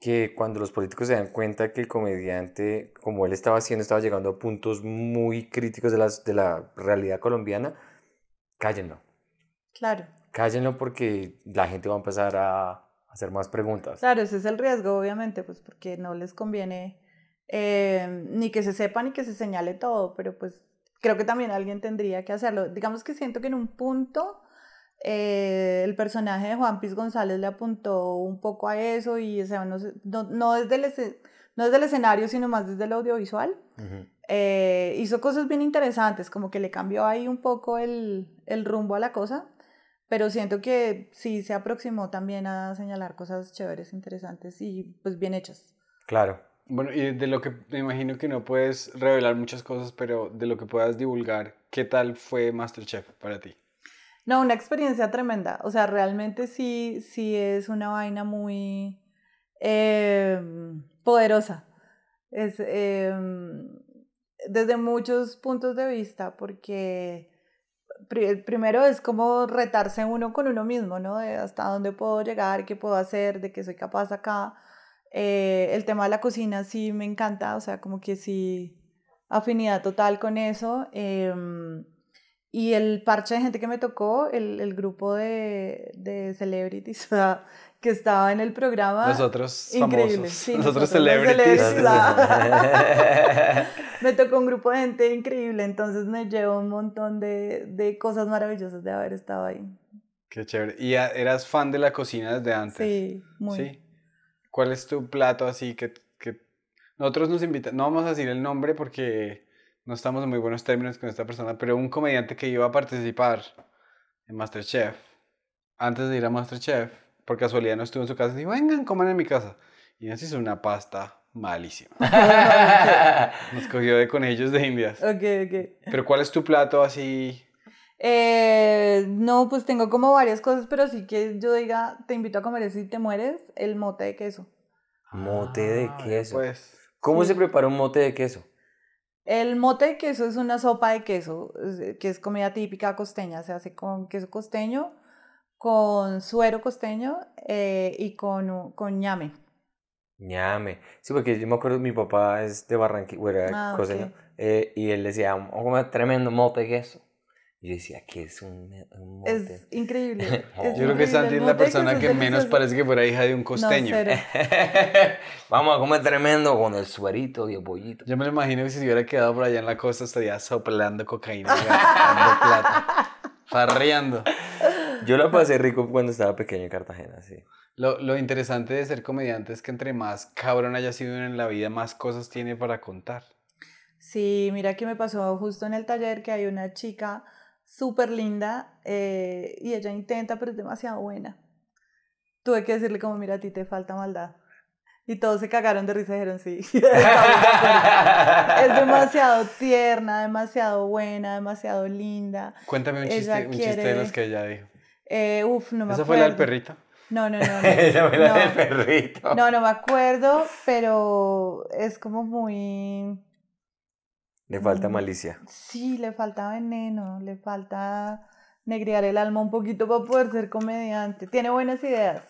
C: que cuando los políticos se dan cuenta que el comediante, como él estaba haciendo, estaba llegando a puntos muy críticos de, las, de la realidad colombiana, cállenlo.
B: Claro.
C: Cállenlo porque la gente va a empezar a hacer más preguntas.
B: Claro, ese es el riesgo, obviamente, pues porque no les conviene eh, ni que se sepa ni que se señale todo, pero pues creo que también alguien tendría que hacerlo. Digamos que siento que en un punto eh, el personaje de Juan Piz González le apuntó un poco a eso y o sea, no, no, no desde el, no desde el escenario, sino más desde el audiovisual. Eh, hizo cosas bien interesantes, como que le cambió ahí un poco el, el rumbo a la cosa, pero siento que sí se aproximó también a señalar cosas chéveres, interesantes y pues bien hechas.
C: Claro.
A: Bueno, y de lo que me imagino que no puedes revelar muchas cosas, pero de lo que puedas divulgar, ¿qué tal fue Masterchef para ti?
B: No, una experiencia tremenda, o sea, realmente sí, sí es una vaina muy eh, poderosa. Es, eh, desde muchos puntos de vista, porque pri- primero es como retarse uno con uno mismo, ¿no? De hasta dónde puedo llegar, qué puedo hacer, de qué soy capaz acá. Eh, el tema de la cocina sí me encanta, o sea, como que sí, afinidad total con eso. em, y el parche de gente que me tocó, el, el grupo de, de celebrities *laughs* que estaba en el programa.
A: Nosotros
B: increíble, sí,
A: nosotros, celebrities.
B: celebrities, ah. *laughs* me tocó un grupo de gente increíble, entonces me llevo un montón de, de cosas maravillosas de haber estado ahí.
A: Qué chévere. ¿Y eras fan de la cocina desde antes?
B: Sí, muy.
A: Sí. ¿Cuál es tu plato así que, que... Nosotros nos invitan, no vamos a decir el nombre porque no estamos en muy buenos términos con esta persona, pero un comediante que iba a participar en Masterchef, antes de ir a Masterchef, por casualidad no estuvo en su casa, dijo, vengan, coman en mi casa. Y nos hizo una pasta malísima. *laughs* Nos cogió de conejillos de indias.
B: Ok, ok.
A: Pero ¿cuál es tu plato así?
B: Eh, no, pues tengo como varias cosas, pero sí que yo diga, te invito a comer eso y te mueres, el mote de queso.
C: Mote de
A: Ah,
C: queso.
A: Pues,
C: ¿Cómo
B: sí.
C: se prepara un mote de queso?
B: El mote de queso es una sopa de queso, es- que es comida típica costeña, se hace con queso costeño, con suero costeño eh, y con, con ñame.
C: ñame. Sí, porque yo me acuerdo, mi papá es de Barranquilla,
B: Ah,
C: costeño, eh, y él decía, vamos a comer tremendo mote de queso. Y yo decía, ¿qué es un, un mote?
B: Es increíble. *laughs* es
C: Yo
A: creo que Santi es la persona que menos parece que fuera hija de un costeño. *laughs*
C: Vamos a comer tremendo con el suerito y el pollito.
A: Yo me lo imagino que si se hubiera quedado por allá en la costa estaría soplando cocaína, y *laughs* gastando plata, farreando.
C: Yo la pasé rico cuando estaba pequeño en Cartagena, sí.
A: Lo, lo interesante de ser comediante es que entre más cabrón haya sido en la vida, más cosas tiene para contar.
B: Sí, mira que me pasó justo en el taller que hay una chica súper linda eh, y ella intenta, pero es demasiado buena. Tuve que decirle como, mira, a ti te falta maldad. Y todos se cagaron de risa y dijeron, sí. *laughs* es demasiado tierna, demasiado buena, demasiado linda.
A: Cuéntame un chiste, un chiste de los que ella dijo.
B: Eh, uf, no me
A: ¿Esa
B: acuerdo.
A: fue la del perrito?
B: No, no, no. *laughs* no.
C: Esa fue la
B: no.
C: del perrito.
B: No, no me acuerdo, pero es como muy...
C: Le falta malicia.
B: Sí, le falta veneno, le falta negrear el alma un poquito para poder ser comediante. Tiene buenas ideas,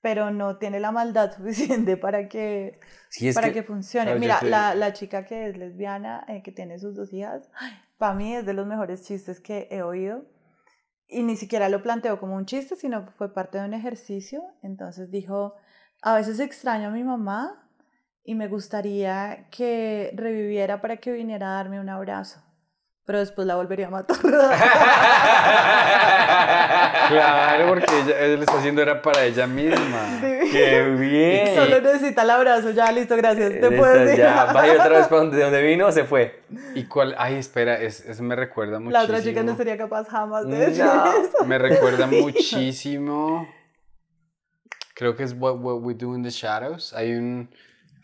B: pero no tiene la maldad *laughs* suficiente para que,
C: Sí,
B: para
C: que,
B: que, funcione.
A: claro,
B: Mira, la, la chica que es lesbiana, eh, que tiene sus dos hijas, para mí es de los mejores chistes que he oído. Y ni siquiera lo planteó como un chiste, sino fue parte de un ejercicio. Entonces dijo, a veces extraño a mi mamá y me gustaría que reviviera para que viniera a darme un abrazo. Pero después la volvería a matar. *laughs*
A: Claro, porque ella, lo está haciendo era para ella misma.
C: ¡Qué bien!
B: Solo necesita el abrazo, ya, listo, gracias. Te
C: Esa
B: puedes ir.
C: ya, vaya otra vez *laughs* para donde, de donde vino, se fue.
A: ¿Y cuál? Ay, espera, es- eso me recuerda muchísimo.
B: La otra chica no sería capaz jamás de decir
C: No.
B: eso.
A: Me recuerda *laughs* muchísimo. Creo que es What, What We Do in the Shadows. Hay un,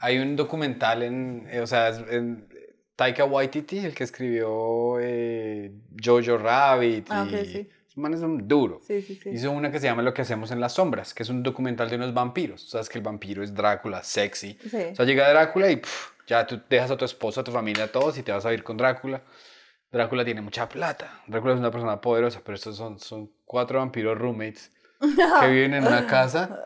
A: hay un documental en. eh, o sea, en Taika Waititi, el que escribió eh, Jojo Rabbit.
B: Ah,
A: y,
B: ok, sí.
A: ese man es un duro.
B: Sí, sí, sí.
A: Hizo una que se llama Lo que hacemos en las sombras, que es un documental de unos vampiros. Sabes que el vampiro es Drácula, sexy.
B: Sí.
A: O sea, llega Drácula y pff, ya tú dejas a tu esposa, a tu familia, a todos y te vas a ir con Drácula. Drácula tiene mucha plata. Drácula es una persona poderosa, pero estos son, son cuatro vampiros roommates que *laughs* viven en una casa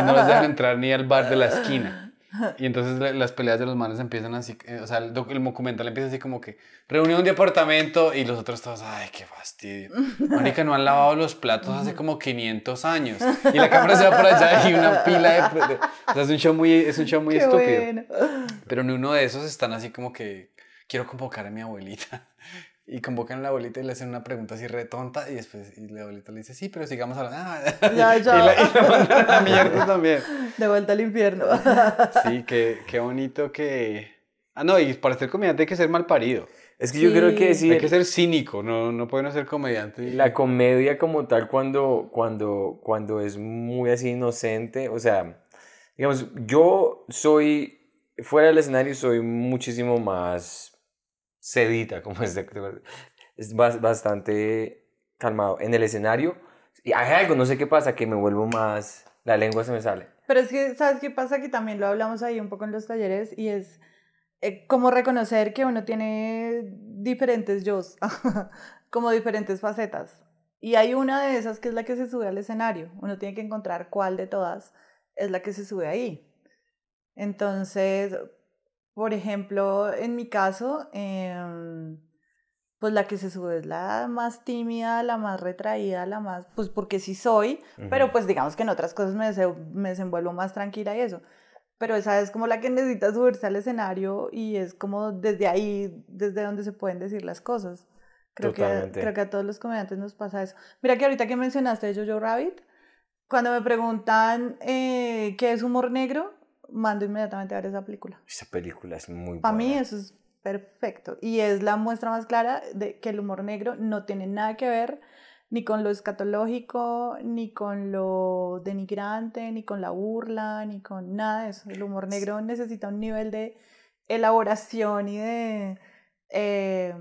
A: y no los dejan entrar ni al bar de la esquina. *laughs* Y entonces la- las peleas de los manes empiezan así, eh, o sea, el, doc- el documental empieza así como que reunión de apartamento y los otros todos, ay, qué fastidio. *laughs* Mónica, no han lavado los platos hace como 500 años. Y la *laughs* cámara se va por allá y una pila de... de- o sea, es un show muy, es un show muy
B: Qué
A: estúpido.
B: bueno.
A: Pero en uno de esos están así como que quiero convocar a mi abuelita. Y convocan a la abuelita y le hacen una pregunta así re tonta y después y la abuelita le dice, sí, pero sigamos hablando. Ah, *laughs*
B: Ya, *laughs*
A: y,
B: ya.
A: la, y la mandan a la *laughs* mierda también.
B: De vuelta al infierno.
A: Sí, qué, qué bonito que... Ah, no, y para ser comediante hay que ser mal parido.
C: Es que yo creo que
B: Sí.
A: Hay que ser cínico, no, no puede uno ser comediante.
C: la comedia como tal cuando, cuando, cuando es muy así inocente, o sea, digamos, yo soy, fuera del escenario soy muchísimo más sedita, como es, es bas- bastante calmado. En el escenario, y hay algo, no sé qué pasa, que me vuelvo más, la lengua se me sale.
B: Pero es que, ¿sabes qué pasa? Que también lo hablamos ahí un poco en los talleres y es eh, como reconocer que uno tiene diferentes yo, *laughs* como diferentes facetas. Y hay una de esas que es la que se sube al escenario. Uno tiene que encontrar cuál de todas es la que se sube ahí. Entonces, por ejemplo, en mi caso, em, pues la que se sube es la más tímida, la más retraída, la más, pues porque sí soy, pero
C: Ujú.
B: pues digamos que en otras cosas me, dese- me desenvuelvo más tranquila y eso. Pero esa es como la que necesita subirse al escenario y es como desde ahí, desde donde se pueden decir las cosas. Creo que, creo que a todos los comediantes nos pasa eso. Mira que ahorita que mencionaste Jojo Rabbit, cuando me preguntan eh, qué es humor negro, mando inmediatamente a ver esa película.
C: Esa película es muy
B: Para mí
C: buena.
B: eso es perfecto. Y es la muestra más clara de que el humor negro no tiene nada que ver ni con lo escatológico, ni con lo denigrante, ni con la burla, ni con nada de eso. El humor negro necesita un nivel de elaboración y de eh,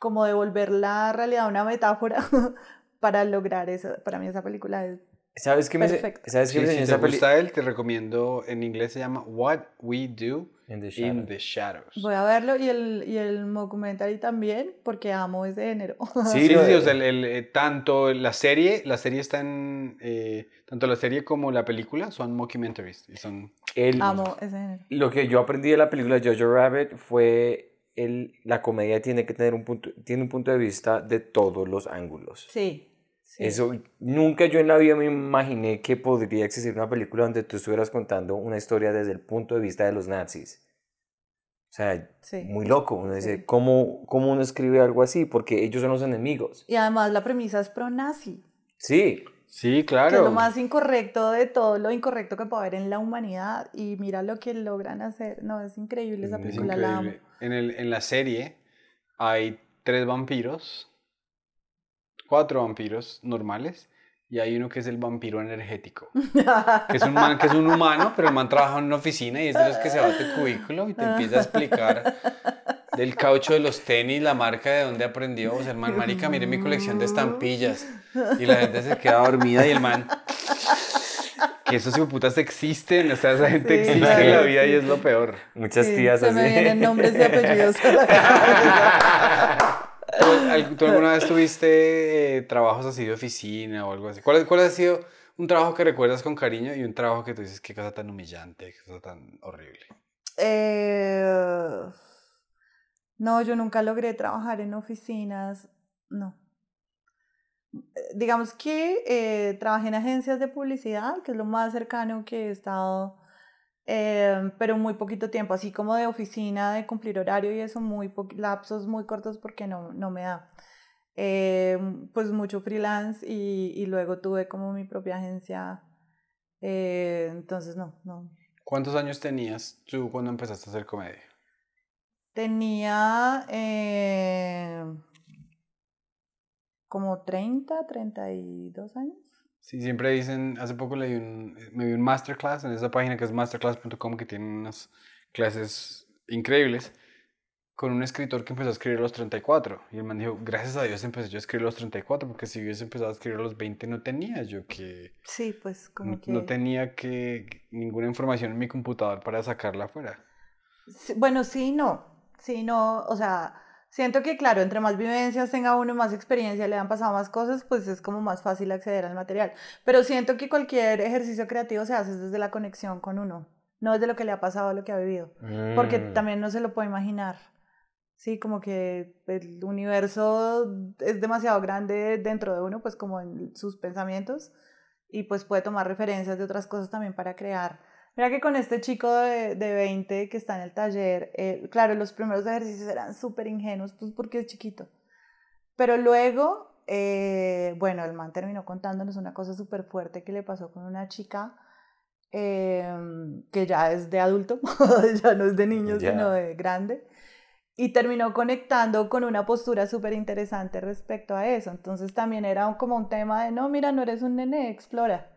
B: como devolver la realidad a una metáfora *laughs* para lograr eso. Para mí esa película es
C: ¿Sabes qué me,
B: Perfecto.
C: ¿sabes qué
A: Sí,
C: me
A: si te gusta él, te recomiendo, en inglés se llama What We Do
C: In the
A: in
C: Shadows.
A: the Shadows.
B: Voy a verlo y el, y el documentary también, porque amo ese género.
C: Sí, *laughs*
A: Sí, sí, o sea, el- el, eh, tanto la serie, la serie está en, eh, tanto la serie como la película son mockumentaries, y son,
C: El-
B: amo ese género.
C: Lo que yo aprendí de la película Jojo Rabbit fue el, la comedia tiene que tener un punto, tiene un punto de vista de todos los ángulos.
B: Sí. Sí.
C: Eso, nunca yo en la vida me imaginé que podría existir una película donde tú estuvieras contando una historia desde el punto de vista de los nazis. O sea,
B: Sí.
C: muy loco. Uno dice,
B: Sí.
C: ¿cómo, ¿cómo uno escribe algo así? Porque ellos son los enemigos.
B: Y además la premisa es pro-nazi,
C: Sí,
A: sí,
B: que
A: claro.
B: es lo más incorrecto de todo lo incorrecto que puede haber en la humanidad. Y mira lo que logran hacer. No, es increíble esa
C: Es
A: Es
B: película, la amo.
A: increíble. En, el, en la serie hay tres vampiros cuatro vampiros normales y hay uno que es el vampiro energético. *laughs* Que es un man que es un humano, pero el man trabaja en una oficina y es de los que se va a tu cubículo y te empieza a explicar *laughs* del caucho de los tenis, la marca de dónde aprendió. O sea, el man, marica, mire mi colección de estampillas. Y la gente se queda dormida y el man... Que esos putas existen, o sea, esa gente
B: Sí,
A: existe
B: claro,
A: en la vida
B: sí.
A: y es lo peor.
C: Muchas
B: Sí,
C: tías
B: se
C: así.
B: me vienen nombres y *laughs* apellidos a la cabeza.
A: ¿Tú, al- tú alguna vez tuviste eh, trabajos así de oficina o algo así? ¿Cuál, ¿Cuál ha sido un trabajo que recuerdas con cariño y un trabajo que tú dices, qué cosa tan humillante, qué cosa tan horrible?
B: Eh, no, yo nunca logré trabajar en oficinas, no. Digamos que eh, trabajé en agencias de publicidad, que es lo más cercano que he estado, eh, pero muy poquito tiempo, así como de oficina, de cumplir horario y eso, muy lapsos muy cortos porque no, no me da. Eh, pues mucho freelance y, y luego tuve como mi propia agencia, eh, entonces no, no,
A: ¿Cuántos años tenías tú cuando empezaste a hacer comedia?
B: Tenía eh, como 30, 32 años.
A: Sí, siempre dicen, hace poco leí un, me vi un masterclass en esa página que es masterclass.com que tiene unas clases increíbles con un escritor que empezó a escribir a los 34 y el man dijo, gracias a Dios empecé yo a escribir a los 34 porque si hubiese empezado a escribir a los 20 no tenía yo que,
B: Sí, pues como
A: no,
B: que...
A: no tenía que ninguna información en mi computador para sacarla afuera.
B: Sí, Bueno, sí, no. Sí, no. O sea, siento que, claro, entre más vivencias tenga uno, más experiencia, le han pasado más cosas, pues es como más fácil acceder al material. Pero siento que cualquier ejercicio creativo se hace desde la conexión con uno, no desde lo que le ha pasado, lo que ha vivido. Porque
C: Mm.
B: también no se lo puede imaginar. Sí, como que el universo es demasiado grande dentro de uno, pues como en sus pensamientos, y pues puede tomar referencias de otras cosas también para crear. Mira que con este chico de, de 20 que está en el taller, eh, claro, los primeros ejercicios eran súper ingenuos, pues porque es chiquito. Pero luego, eh, bueno, el man terminó contándonos una cosa súper fuerte que le pasó con una chica em, que ya es de adulto, *laughs* ya no es de niño,
C: Ya.
B: sino de grande. Y terminó conectando con una postura súper interesante respecto a eso. Entonces también era un- como un tema de, no, mira, no eres un nene, explora,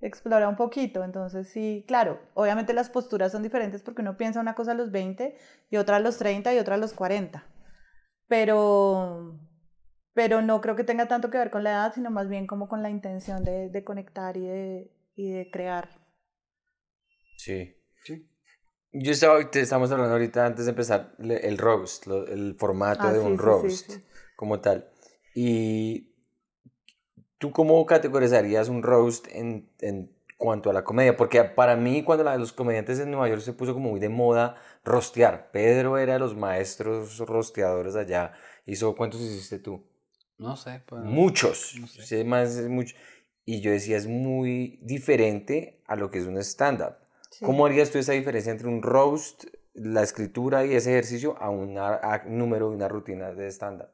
B: explora un poquito. Entonces sí, claro, obviamente las posturas son diferentes porque uno piensa una cosa a los 20 y otra a los 30 y otra a los 40. Pero, pero no creo que tenga tanto que ver con la edad, sino más bien como con la intención de, de conectar y de, y de crear.
C: Sí.
A: Sí.
C: Yo estaba, te estamos hablando ahorita antes de empezar el roast, lo- el formato
B: Ah,
C: de
B: sí,
C: un
B: sí, sí,
C: roast
B: sí.
C: como tal. Y tú cómo categorizarías un roast en, en cuanto a la comedia? Porque para mí cuando la- los comediantes en Nueva York se puso como muy de moda rostear. Pedro era de los maestros rosteadores allá. Hizo, ¿cuántos hiciste tú?
A: No sé. pues,
C: Muchos.
A: no sé.
C: Sí, más, es mucho. Y yo decía, es muy diferente a lo que es un stand-up.
B: Sí.
C: ¿Cómo harías tú esa diferencia entre un roast, la escritura y ese ejercicio a un número y una rutina de stand-up?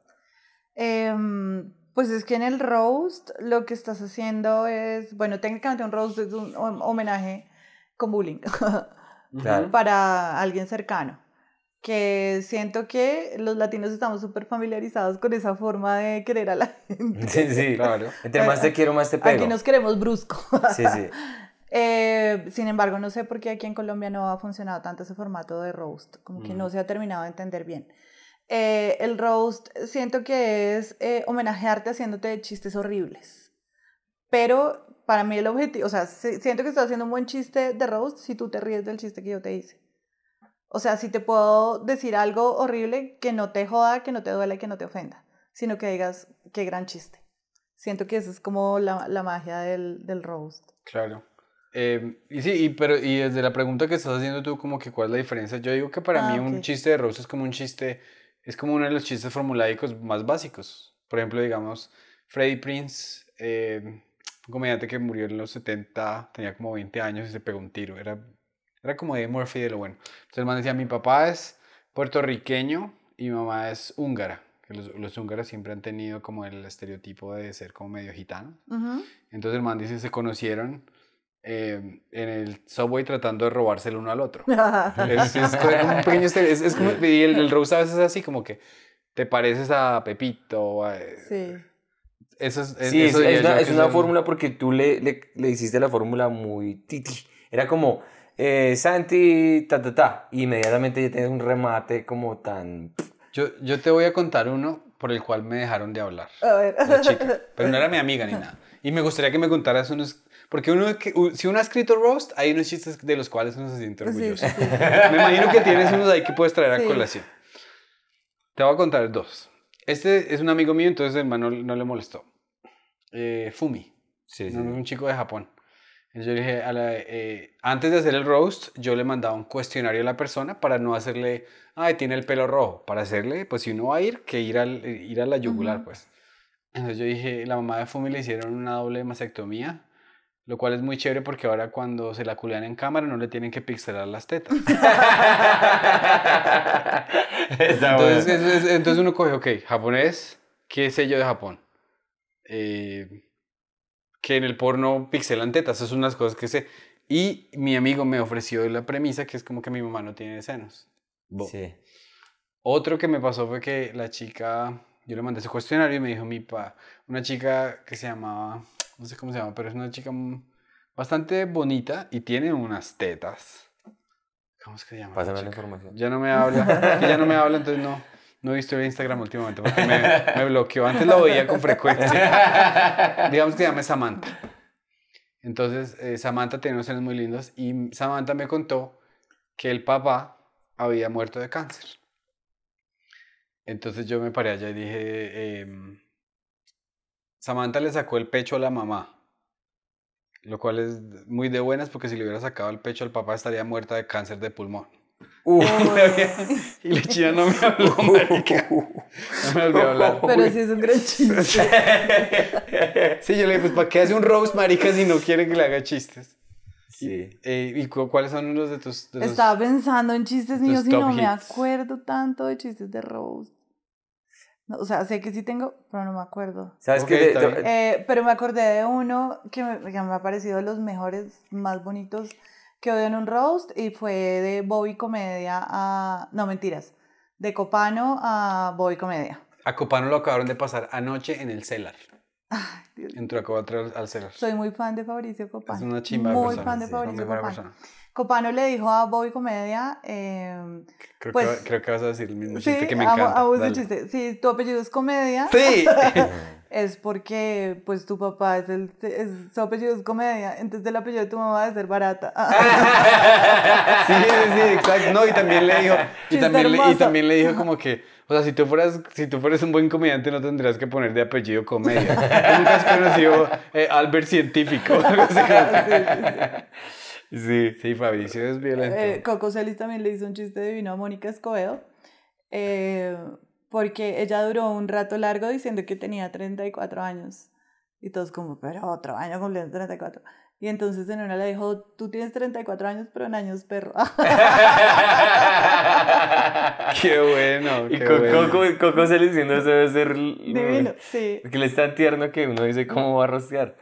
B: Em, pues es que en el roast lo que estás haciendo es, bueno, técnicamente un roast es un hom- homenaje con bullying *laughs*
C: Claro.
B: para alguien cercano. Que siento que los latinos estamos súper familiarizados con esa forma de querer a la *laughs* gente.
C: Sí, sí.
A: Claro.
C: Entre más te quiero, más te pego.
B: Aquí nos queremos brusco. *laughs*
C: Sí, sí.
B: Eh, sin embargo, no sé por qué aquí en Colombia no ha funcionado tanto ese formato de roast, como que no
A: Mm.
B: se ha terminado de entender bien. Eh, el roast siento que es eh, homenajearte haciéndote chistes horribles, pero para mí el objetivo, o sea, si- siento que estoy haciendo un buen chiste de roast si tú te ríes del chiste que yo te hice. O sea, si te puedo decir algo horrible que no te joda, que no te duele, que no te ofenda, sino que digas, qué gran chiste. Siento que eso es como la, la magia del, del roast.
A: Claro. Eh, y sí, y, pero, y desde la pregunta que estás haciendo tú, como que cuál es la diferencia, yo digo que para
B: Ah,
A: mí un
B: ok.
A: chiste de roast es como un chiste, es como uno de los chistes formulaicos más básicos. Por ejemplo, digamos, Freddie Prince, eh, un comediante que murió en los 70, tenía como 20 años y se pegó un tiro. Era, era como de Murphy de lo bueno. Entonces el man decía, mi papá es puertorriqueño y mi mamá es húngara. Los, los húngaros siempre han tenido como el estereotipo de ser como medio gitanos.
B: Ujú.
A: Entonces el man dice, se conocieron eh, en el subway tratando de robarse el uno al otro. *laughs* Es, es como un pequeño estere- es, es como, y el, el roast a veces es así como que te pareces a Pepito. a-
B: Sí.
A: Eso es, es-
C: Sí, es,
A: eso
C: es una, es una fórmula porque tú le, le, le hiciste la fórmula muy titi. Era como eh, Santi, ta, ta, ta. Y inmediatamente ya tienes un remate como tan.
A: Yo, yo te voy a contar uno por el cual me dejaron de hablar.
B: A ver.
A: La chica. Pero no era mi *laughs* amiga ni nada. Y me gustaría que me contaras unos. Porque uno, si uno ha escrito roast, hay unos chistes de los cuales uno se siente orgulloso.
B: sí, sí. *laughs*
A: Me imagino que tienes unos ahí que puedes traer a
B: Sí.
A: colación. Te voy a contar dos. Este es un amigo mío, entonces el man no, no le molestó. Eh, Fumi,
C: Sí,
A: no, un chico de Japón. Entonces yo le dije, a la- eh, antes de hacer el roast, yo le mandaba un cuestionario a la persona para no hacerle, ay, tiene el pelo rojo. Para hacerle, pues si uno va a ir, que ir, al, ir a la yugular,
B: Ujú.
A: pues. Entonces yo dije, la mamá de Fumi le hicieron una doble mastectomía, lo cual es muy chévere porque ahora cuando se la culean en cámara no le tienen que pixelar las tetas. *laughs*
C: Está
A: Entonces,
C: bueno.
A: es- es- entonces uno coge, ok, japonés, ¿qué sé yo de Japón? Eh, que en el porno pixelan tetas, esas son unas cosas que sé. Y mi amigo me ofreció la premisa que es como que mi mamá no tiene senos. Bo.
C: Sí.
A: Otro que me pasó fue que la chica, yo le mandé ese cuestionario y me dijo mi pa, una chica que se llamaba, no sé cómo se llama, pero es una chica bastante bonita y tiene unas tetas. ¿Cómo es que se llama? la
C: Pásame la información.
A: Ya no me habla, ya no me habla, entonces no, no he visto el Instagram últimamente porque me, me bloqueó. Antes lo veía con frecuencia. Digamos que se llama Samantha. Entonces, eh, Samantha tiene unos senos muy lindos y Samantha me contó que el papá había muerto de cáncer. Entonces yo me paré allá y dije, em, Samantha le sacó el pecho a la mamá, lo cual es muy de buenas porque si le hubiera sacado el pecho al papá estaría muerta de cáncer de pulmón. *laughs* Y la china no me habló, *laughs* marica. No me volvió a hablar. *laughs*
B: Pero sí es un gran chiste.
A: Sí, yo le dije, pues ¿para qué hace un roast, marica, si no quiere que le haga chistes?
C: Sí.
A: Eh, ¿Y cu- cuáles son los de tus... de los-
B: Estaba pensando en chistes míos y no me acuerdo tanto de chistes de Rose. No, o sea, sé que sí tengo, pero no me acuerdo.
C: ¿Sabes qué?
B: Eh, pero me acordé de uno que me, que me ha parecido de los mejores, más bonitos que odio en un roast y fue de Bobby Comedia a... No, mentiras. De Copano a Bobby Comedia.
A: A Copano lo acabaron de pasar anoche en el Cellar.
B: Ay, Dios.
A: Entró a al Cellar.
B: Soy muy fan de Fabricio Copano.
A: Es una chimba
B: Muy
A: persona,
B: fan de
C: sí,
B: Fabricio
A: buena
B: Copano.
A: persona.
B: Copano le dijo a Bobby Comedia... eh,
A: Creo,
B: Pues-
A: que, creo que vas a decir el mismo
B: sí,
A: chiste que me encanta.
B: ese
A: Dale.
B: chiste. Si tu apellido es Comedia...
A: Sí. *laughs*
B: Es porque, pues, tu papá es el, es, su apellido es comedia, entonces el apellido de tu mamá debe ser barata. *laughs*
A: Sí, sí, sí, exacto. No, y también le dijo, y también le, y también le dijo como que, o sea, si tú fueras, si tú fueras un buen comediante no tendrías que poner de apellido comedia. Nunca has conocido eh, Albert Científico. *laughs* como-
C: Sí.
A: sí, Fabricio es violento.
B: Eh, Coco Celis también le hizo un chiste divino a Mónica Escobedo, eh, porque ella duró un rato largo diciendo que tenía 34 años. Y todos como, pero otro año cumpliendo 34. Y entonces en una le dijo, tú tienes 34 años, pero en años perro. *laughs*
A: qué bueno,
C: Y
A: qué
C: Co-
A: bueno.
C: Coco, Coco se diciendo eso debe ser...
B: Divino, *laughs* sí.
C: Porque él es tan tierno que uno dice cómo va a rostear.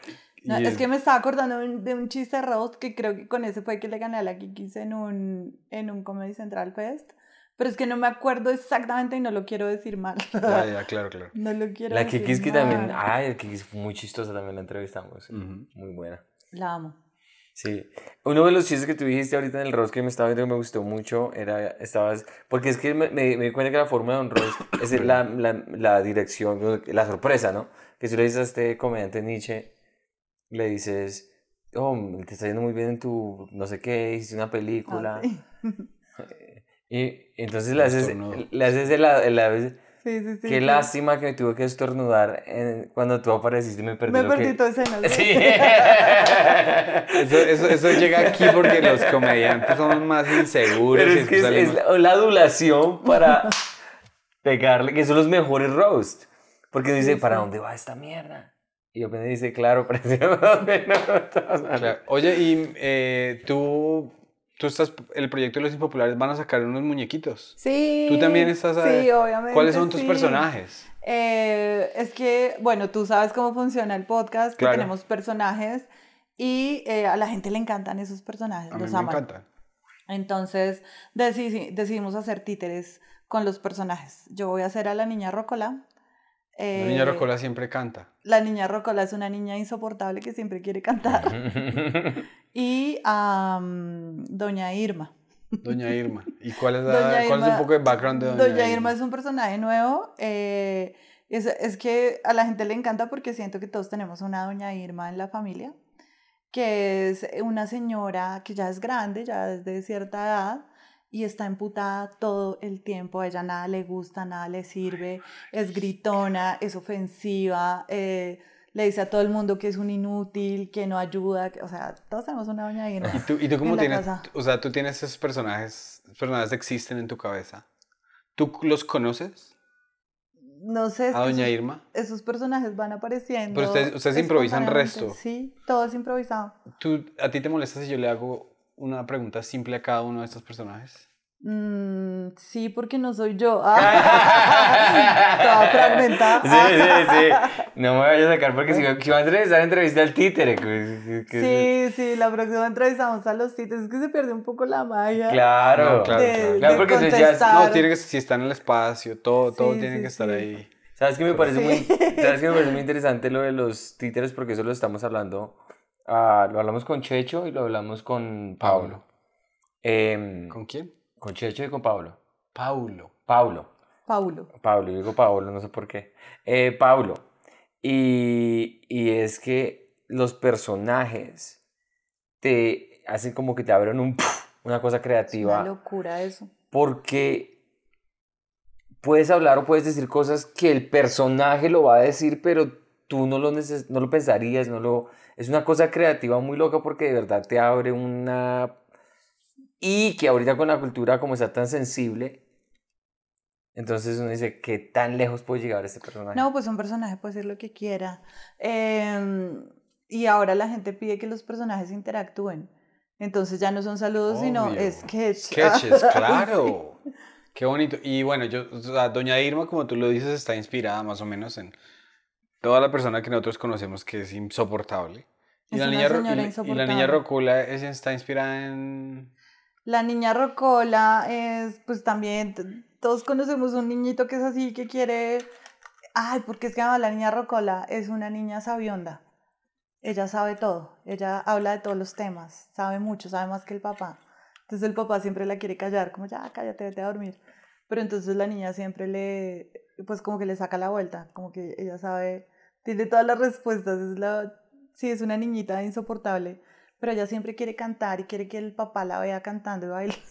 B: No, es
A: es-
B: que me estaba acordando de un, de un chiste de roast que creo que con ese fue que le gané a la Kikis en un, en un Comedy Central Fest. Pero es que no me acuerdo exactamente y no lo quiero decir mal. *laughs*
A: Ya, ya, claro, claro.
B: No lo quiero
C: La
B: decir
C: Kikis que
B: mal.
C: también... Ay, la Kikis fue muy chistosa también la entrevistamos.
A: Ujú.
C: Muy buena.
B: La amo.
C: Sí. Uno de los chistes que tú dijiste ahorita en el roast que me estaba viendo que me gustó mucho era, estabas, porque es que me, me, me di cuenta que la forma de un roast es *coughs* la, la, la dirección, la sorpresa, ¿no? Que si le dices a este comediante Nietzsche, le dices, oh, te está yendo muy bien en tu no sé qué, hiciste una película.
B: Ah, sí. *laughs*
C: Y entonces le haces, le haces el, el- el-
B: Sí, sí, sí.
C: qué
B: sí.
C: lástima que me tuve que estornudar en- cuando tú apareciste y me perdí
B: Me
C: lo
B: perdí
C: que...
B: tu escena.
C: Sí.
A: Eso, eso, eso llega aquí porque los comediantes son más inseguros.
C: Pero
A: y
C: es que es, es
A: más-
C: la, la adulación para pegarle, que son los mejores roast. Porque dice,
B: Sí,
C: ¿para dónde va esta mierda? Y yo apenas dice, claro, *laughs* pero ¿hacia dónde no?
A: Claro. Oye, y eh, tú, tú estás, el proyecto de los impopulares van a sacar unos muñequitos.
B: Sí.
A: Tú también estás a-
B: Sí, obviamente.
A: ¿Cuáles son tus
B: sí.
A: personajes?
B: Eh, es que, bueno, tú sabes cómo funciona el podcast, que
A: Claro.
B: tenemos personajes y eh, a la gente le encantan esos personajes,
A: A mí
B: los
A: me
B: aman.
A: encantan.
B: Entonces decidi- decidimos hacer títeres con los personajes. Yo voy a hacer a la niña Rocola,
A: La niña
B: Eh,
A: Rocola siempre canta.
B: La niña Rocola es una niña insoportable que siempre quiere cantar. *laughs* y Doña Irma.
A: Doña Irma. ¿Y cuál es, la-
B: Doña
A: cuál es
B: Irma-
A: un poco de background de Doña,
B: Doña Irma es un personaje nuevo. eh, es, es que a la gente le encanta porque siento que todos tenemos una Doña Irma en la familia, que es una señora que ya es grande, ya es de cierta edad. Y está emputada todo el tiempo, a ella nada le gusta, nada le sirve, es gritona, es ofensiva, eh, le dice a todo el mundo que es un inútil, que no ayuda, que- o sea, todos tenemos una doña Irma.
A: ¿Y tú, y tú cómo
B: en la
A: tienes?
B: casa.
A: O sea, tú tienes esos personajes, personajes existen en tu cabeza. ¿Tú los conoces?
B: No sé,
A: A
B: que
A: Doña Irma.
B: esos personajes van apareciendo.
A: Pero ustedes- ustedes improvisan resto.
B: Sí, todo es improvisado.
A: ¿Tú, ¿A ti te molesta si yo le hago una pregunta simple a cada uno de estos personajes?
B: Mm, sí, porque no soy yo. Ah, *laughs* Toda fragmentada.
C: Sí, sí, sí. No me vayas a sacar porque si, si va a entrevistar, entrevista al títere. que- que-
B: Sí, sí, la próxima entrevistamos a los sitios. Es que se pierde un poco la magia.
C: Claro,
A: No, claro,
B: de,
A: claro.
C: Porque tú ya-
B: contestar.
A: No, tiene que, si está en el espacio, todo, todo
B: Sí,
A: tiene
B: sí,
A: que estar
B: sí.
A: ahí.
C: ¿Sabes qué me parece
B: Sí.
C: muy, ¿sabes qué me parece muy interesante lo de los títeres? Porque eso lo estamos hablando, ah, lo hablamos con Checho y lo hablamos con Pablo. Em,
A: ¿Con quién?
C: con Checho y con Pablo.
A: Paulo.
C: Pablo.
B: Paulo.
C: Pablo, yo digo Pablo, no sé por qué. Eh, Pablo. Y, y es que los personajes te hacen como que te abren un, una cosa
B: Es
C: creativa.
B: una locura eso.
C: porque puedes hablar o puedes decir cosas que el personaje lo va a decir, pero tú no lo, neces- no lo pensarías, no lo... Es una cosa creativa muy loca porque de verdad te abre una... Y que ahorita con la cultura como está tan sensible, entonces uno dice, ¿qué tan lejos puede llegar este personaje?
B: No, pues un personaje puede ser lo que quiera. Em, y ahora la gente pide que los personajes interactúen. Entonces ya no son saludos, sino
A: Obvio.
B: sketch.
A: Sketches, *laughs* claro. Qué bonito. Y bueno, yo, o sea, Doña Irma, como tú lo dices, está inspirada más o menos en toda la persona que nosotros conocemos que es insoportable. Y
B: Es
A: la, niña, y la- niña Rocula ella está inspirada en...
B: La niña Rocola es, pues también, todos conocemos un niñito que es así, que quiere... Ay, porque es que la niña Rocola es una niña sabionda. Ella sabe todo, ella habla de todos los temas, sabe mucho, sabe más que el papá. Entonces el papá siempre la quiere callar, como ya, cállate, vete a dormir. Pero entonces la niña siempre le, pues como que le saca la vuelta, como que ella sabe, tiene todas las respuestas. Es la, sí, es una niñita insoportable, pero ella siempre quiere cantar y quiere que el papá la vea cantando y bailando.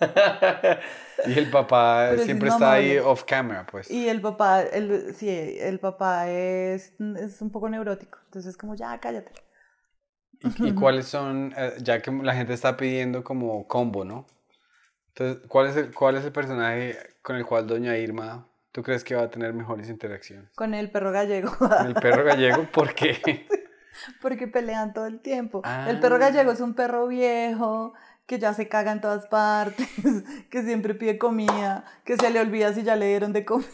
B: *laughs*
A: Y el papá
B: Pero es
A: siempre está ahí off camera, pues.
B: Y el papá, el, sí, el papá es, es un poco neurótico, entonces como ya, cállate.
A: ¿Y, y *laughs* cuáles son, eh, ya que la gente está pidiendo como combo, ¿no? Entonces, ¿cuál es, el, ¿cuál es el personaje con el cual Doña Irma, tú crees que va a tener mejores interacciones?
B: Con el perro gallego.
A: ¿Con el perro gallego? *laughs* ¿Por qué?
B: Porque pelean todo el tiempo. El perro
A: Ah.
B: gallego es un perro viejo que ya se caga en todas partes, *laughs* que siempre pide comida, que se le olvida si ya le dieron de comer.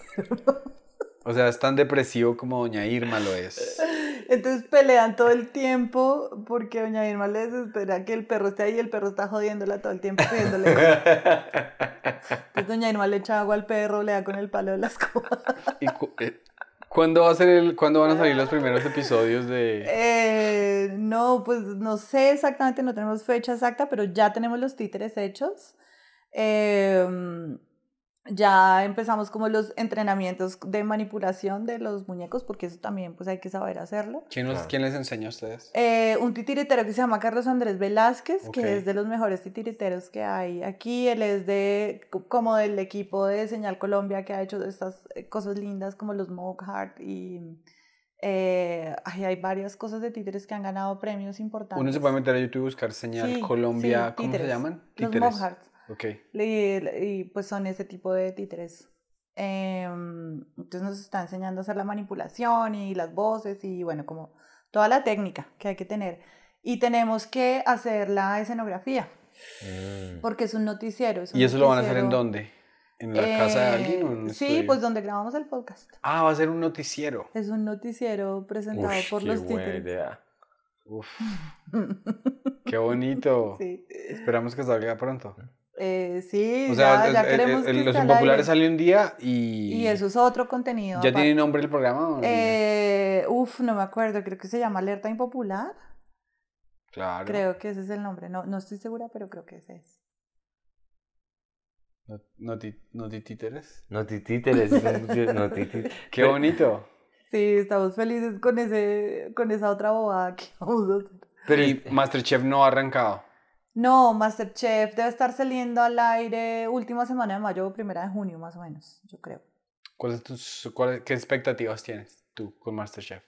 A: O sea, es tan depresivo como Doña Irma lo es.
B: Entonces pelean todo el tiempo porque doña Irma le desespera que el perro esté ahí y el perro está jodiéndola todo el tiempo pidiéndole. *laughs* Entonces doña Irma le echa agua al perro, le da con el palo de la escoba.
A: ¿Y cu- eh, ¿cuándo, va a ser el, ¿Cuándo van a salir los primeros episodios de...?
B: Eh, no, pues no sé exactamente, no tenemos fecha exacta, pero ya tenemos los títeres hechos. Em, ya empezamos como los entrenamientos de manipulación de los muñecos, porque eso también pues hay que saber hacerlo.
A: ¿Quién, nos-
C: Claro.
A: ¿Quién les enseña a ustedes?
B: Eh, un titiritero que se llama Carlos Andrés Velázquez, que es de los mejores titiriteros que hay aquí. Él es de como del equipo de Señal Colombia que ha hecho estas eh, cosas lindas como los Mock Heart y eh, ay, hay varias cosas de títeres que han ganado premios importantes.
A: Uno se puede meter a YouTube y buscar señal
B: Sí,
A: Colombia,
B: sí,
A: ¿cómo se
B: títeres.
A: llaman?
B: Los Mock Hearts.
A: Ok.
B: Y, y, pues son ese tipo de títeres. Em, entonces nos está enseñando a hacer la manipulación y las voces y bueno, como toda la técnica que hay que tener. Y tenemos que hacer la escenografía,
C: Mm.
B: porque es un noticiero. es un
A: ¿Y eso lo van a hacer en dónde? ¿En la casa de alguien o en
B: Eh, Sí,
A: estudio?
B: pues donde grabamos el podcast.
A: Ah, va a ser un noticiero.
B: Es un noticiero presentado por
C: qué
B: los
C: buena idea.
A: Uf, *laughs* qué bonito.
B: Sí.
A: Esperamos que salga pronto.
B: Eh, sí,
A: O sea,
B: ya, ya
A: es-
B: queremos
A: el-
B: que
A: los impopulares salió un día y...
B: Y eso es otro contenido.
A: ¿Ya
B: aparte.
A: tiene nombre el programa? o no?
B: Eh, uf, no me acuerdo, creo que se llama Alerta Impopular.
A: claro.
B: Creo que ese es el nombre. No, no estoy segura, pero creo que ese es.
A: No, no, ti- no ti- títeres.
C: No ti títeres, no ti títeres. *laughs*
A: Qué bonito.
B: Sí, estamos felices con ese, con esa otra bobada que vamos a hacer.
C: Pero
A: y Masterchef no ha arrancado.
B: No, Masterchef debe estar saliendo al aire última semana de mayo o primera de junio, más o menos, yo creo.
A: ¿Cuáles tus, cuál- ¿Qué expectativas tienes tú con Masterchef?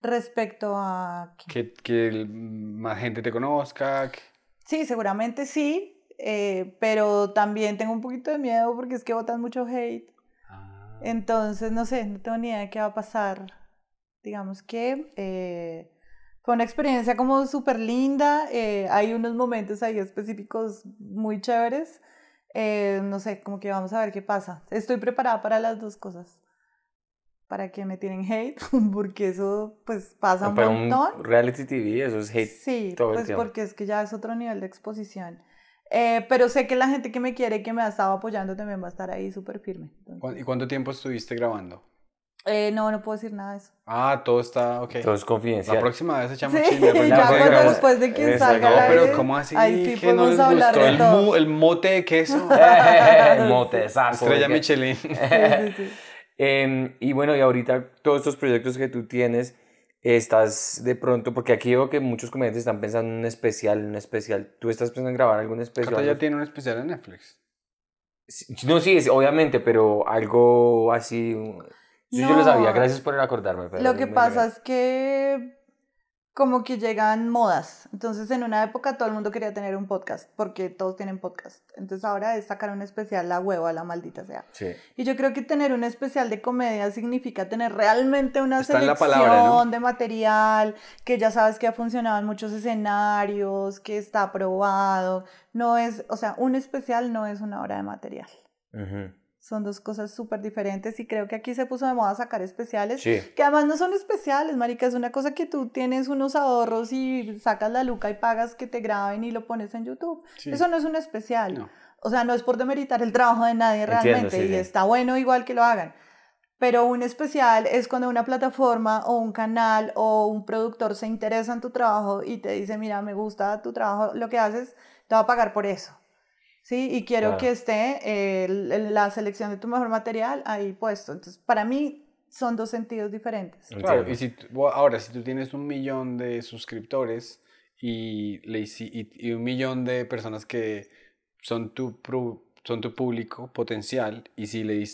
B: Respecto a...
A: ¿Que, que más gente te conozca? que-
B: Sí, seguramente sí, eh, pero también tengo un poquito de miedo porque es que votan mucho hate.
A: Ah.
B: Entonces, no sé, no tengo ni idea de qué va a pasar. Digamos que eh, fue una experiencia como súper linda. eh, hay unos momentos ahí específicos muy chéveres. eh, no sé, como que vamos a ver qué pasa. Estoy preparada para las dos cosas. Para que me tienen hate, *laughs* porque eso pues pasa un
C: para
B: montón.
C: un reality TV, eso es hate.
B: Sí,
C: todo el
B: pues
C: tiempo.
B: porque es que ya es otro nivel de exposición. Eh, pero sé que la gente que me quiere que me ha estado apoyando también va a estar ahí súper firme. Entonces,
A: ¿Cu- ¿Y cuánto tiempo estuviste grabando?
B: Eh, no, no puedo decir nada de eso.
A: Ah, todo está ok.
C: Todo es
A: La
C: confidencial.
A: próxima vez echamos
B: Sí,
A: chisme. la *laughs* próxima
B: ya
A: vez
B: cuando después de
C: Exacto.
B: salga
A: No, pero
B: aire,
A: ¿cómo así
B: ahí sí
A: que no
B: podemos
A: les
B: hablar
A: gustó
B: de
A: el,
B: todo.
A: mu- el mote de queso? *laughs*
C: el motezazo.
A: Estrella
C: oiga.
A: Michelin.
B: Sí, sí, sí.
C: Em, y bueno, y ahorita todos estos proyectos que tú tienes, estás de pronto, porque aquí veo que muchos comediantes están pensando en un especial, un especial. ¿Tú estás pensando en grabar algún especial?
A: Cata ya tiene un especial en Netflix.
C: No, sí, es- obviamente, pero algo así. Yo, yo lo sabía, gracias por acordarme. pero
B: Lo que pasa es que como que llegan modas. Entonces en una época todo el mundo quería tener un podcast porque todos tienen podcast. Entonces ahora es sacar un especial la hueva, la maldita sea.
C: Sí.
B: Y yo creo que tener un especial de comedia significa tener realmente una
A: Está
B: selección
A: la palabra, ¿no?
B: de material, que ya sabes que ha funcionado en muchos escenarios, que está aprobado. No es, o sea, un especial no es una hora de material.
C: Ujú.
B: Son dos cosas súper diferentes y creo que aquí se puso de moda sacar especiales
C: Sí.
B: que además no son especiales, marica, es una cosa que tú tienes unos ahorros y sacas la luca y pagas que te graben y lo pones en YouTube.
A: Sí.
B: Eso no es un especial.
A: No.
B: O sea, no es por demeritar el trabajo de nadie
C: Entiendo,
B: realmente
C: sí,
B: y está bueno igual que lo hagan. Pero un especial es cuando una plataforma o un canal o un productor se interesa en tu trabajo y te dice, mira, me gusta tu trabajo, lo que haces, te va a pagar por eso. ¿Sí? Y quiero
C: Claro.
B: que esté eh, el- el- la selección de tu mejor material ahí puesto. Entonces, para mí son dos sentidos diferentes.
A: Claro, y si ahora, si tú tienes un millón de suscriptores y, le y, y un millón de personas que son tu, pru- son tu público potencial, y si le o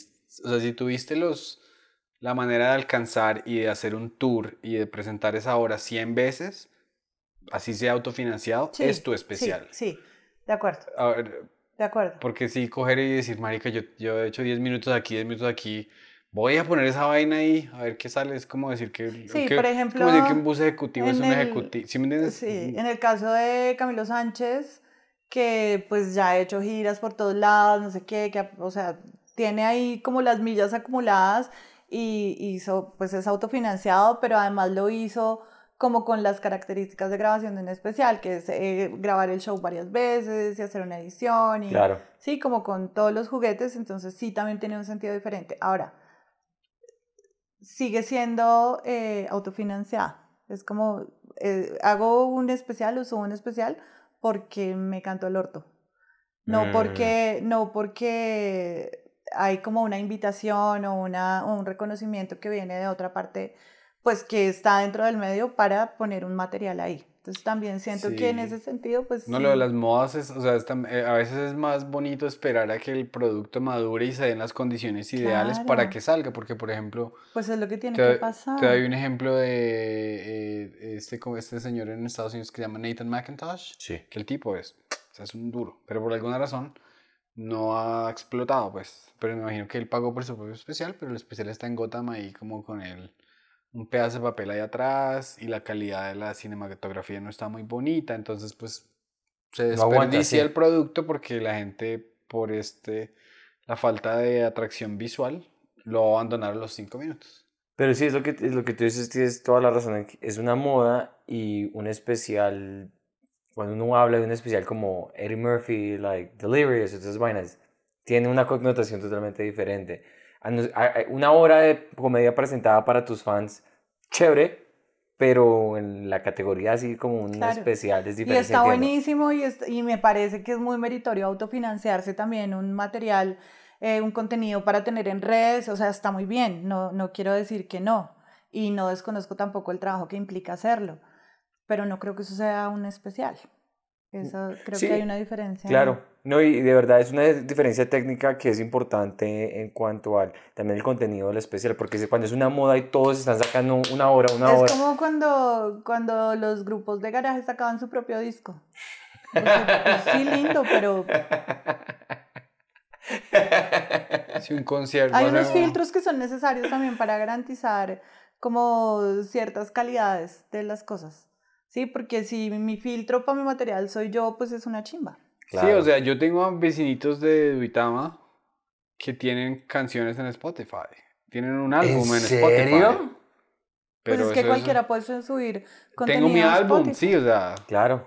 A: sea, si tuviste los, la manera de alcanzar y de hacer un tour y de presentar esa obra 100 veces, así sea autofinanciado,
B: Sí,
A: es tu
B: sí,
A: especial.
B: Sí, de acuerdo,
A: A ver,
B: de acuerdo.
A: porque si coger y decir, marica, yo, yo he hecho 10 minutos aquí, 10 minutos aquí, voy a poner esa vaina ahí, a ver qué sale. Es como decir que...
B: Sí,
A: que-
B: por ejemplo,
A: Como decir que un bus ejecutivo es un
B: el-
A: ejecutivo. ¿Sí me?
B: Sí, en el caso de Camilo Sánchez, que pues ya ha hecho giras por todos lados, no sé qué, que, o sea, tiene ahí como las millas acumuladas y hizo, pues es autofinanciado, pero además lo hizo como con las características de grabación de un especial, que es eh, grabar el show varias veces y hacer una edición y
C: Claro.
B: sí, como con todos los juguetes, entonces sí también tiene un sentido diferente. Ahora, sigue siendo eh, autofinanciada. Es como, eh, hago un especial o subo un especial porque me canto el orto. No
C: Mm.
B: porque, no porque hay como una invitación o, una, o un reconocimiento que viene de otra parte, pues que está dentro del medio para poner un material ahí. Entonces también siento que en
A: Sí.
B: ese sentido, pues...
A: No,
B: sí.
A: lo de las modas es, o sea, es eh, a veces es más bonito esperar a que el producto madure y se den las condiciones ideales para
B: Claro.
A: que salga, porque por ejemplo,
B: Pues es lo que tiene
A: te,
B: que pasar.
A: te doy un ejemplo de eh, este, este señor en Estados Unidos que se llama Nathan McIntosh,
C: Sí.
A: que el tipo es, o sea, es un duro, pero por alguna razón no ha explotado, pues. Pero me imagino que él pagó por su propio especial, pero el especial está en Gotham ahí como con el, un pedazo de papel ahí atrás y la calidad de la cinematografía no está muy bonita, entonces pues se
C: No
A: desperdicia
C: sí.
A: el producto porque la gente por este, la falta de atracción visual lo va a abandonar a los cinco minutos.
C: Pero sí, es lo que, es lo que tú dices, tienes toda la razón. Es una moda y un especial cuando uno habla de un especial como Eddie Murphy, like Delirious, esas vainas, tiene una connotación totalmente diferente. Una hora de comedia presentada para tus fans, chévere, pero en la categoría así como un
B: Claro.
C: especial es
B: Y
C: diferente.
B: está
C: entiendo.
B: buenísimo y, es- y me parece que es muy meritorio autofinanciarse también un material, eh, un contenido para tener en redes, o sea, está muy bien, no, no quiero decir que no, y no desconozco tampoco el trabajo que implica hacerlo, pero no creo que eso sea un especial. Eso, creo
C: Sí,
B: que hay una diferencia.
C: Claro, no, y de verdad es una diferencia técnica que es importante en cuanto al también el contenido del especial, porque si- cuando es una moda y todos están sacando una hora, una hora.
B: Es como cuando, cuando los grupos de garaje sacaban su propio disco. Pues sí, lindo, pero *laughs*
A: Sí, un concierto.
B: Hay unos filtros que son necesarios también para garantizar como ciertas calidades de las cosas. Sí, porque si mi filtro para mi material soy yo, pues es una chimba.
A: Sí, o sea, yo tengo vecinitos de Duitama que tienen canciones en Spotify. Tienen un álbum en, Spotify.
C: serio?
B: Pues es que cualquiera puede subir contenido
A: Tengo mi álbum,
B: Spotify.
A: sí, o sea.
C: Claro.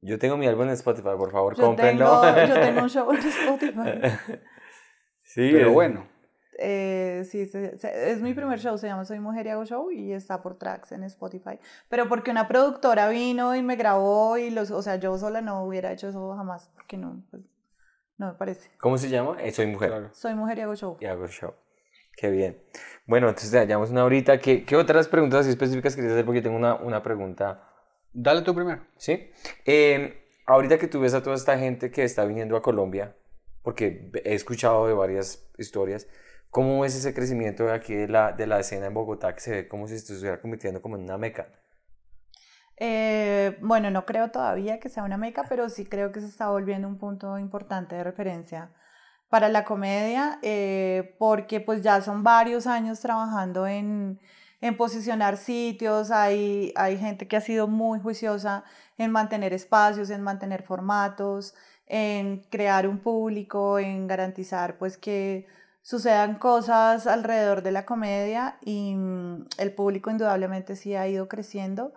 C: Yo tengo mi álbum en Spotify, por favor,
B: Yo
C: cómprenlo.
B: tengo, yo tengo un *laughs* show en Spotify.
C: sí,
A: Pero bueno.
B: Eh, sí, se- se- es mi primer show, se llama Soy Mujer y Hago Show y está por tracks en Spotify. Pero porque una productora vino y me grabó y los, o sea, yo sola no hubiera hecho eso jamás, porque no, pues, no me parece.
C: ¿Cómo se llama? Eh, Soy mujer.
A: Claro.
B: Soy Mujer y Hago Show.
C: Y hago show. Qué bien. Bueno, entonces ya llevamos una horita. ¿Qué, qué otras preguntas así específicas querías hacer? Porque tengo una, una pregunta.
A: Dale tú primero.
C: ¿Sí? Eh, ahorita que tú ves a toda esta gente que está viniendo a Colombia, porque he escuchado de varias historias, ¿cómo ves ese crecimiento de aquí de la, de la escena en Bogotá que se ve como si se estuviera convirtiendo como en una meca?
B: Eh, bueno, no creo todavía que sea una meca, pero sí creo que se está volviendo un punto importante de referencia para la comedia, eh, porque pues ya son varios años trabajando en, en posicionar sitios, hay, hay gente que ha sido muy juiciosa en mantener espacios, en mantener formatos, en crear un público, en garantizar pues que sucedan cosas alrededor de la comedia y mm, el público indudablemente sí ha ido creciendo.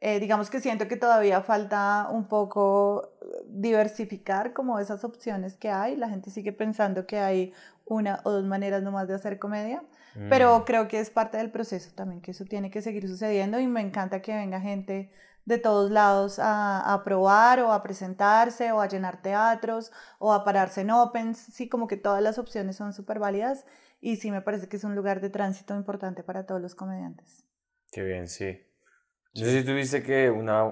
B: Eh, digamos que siento que todavía falta un poco diversificar como esas opciones que hay. La gente sigue pensando que hay una o dos maneras nomás de hacer comedia,
C: Mm.
B: pero creo que es parte del proceso también, que eso tiene que seguir sucediendo y me encanta que venga gente de todos lados a, a probar o a presentarse o a llenar teatros o a pararse en opens. Sí, como que todas las opciones son súper válidas y sí me parece que es un lugar de tránsito importante para todos los comediantes.
C: Qué bien, sí. No sé si tuviste que una,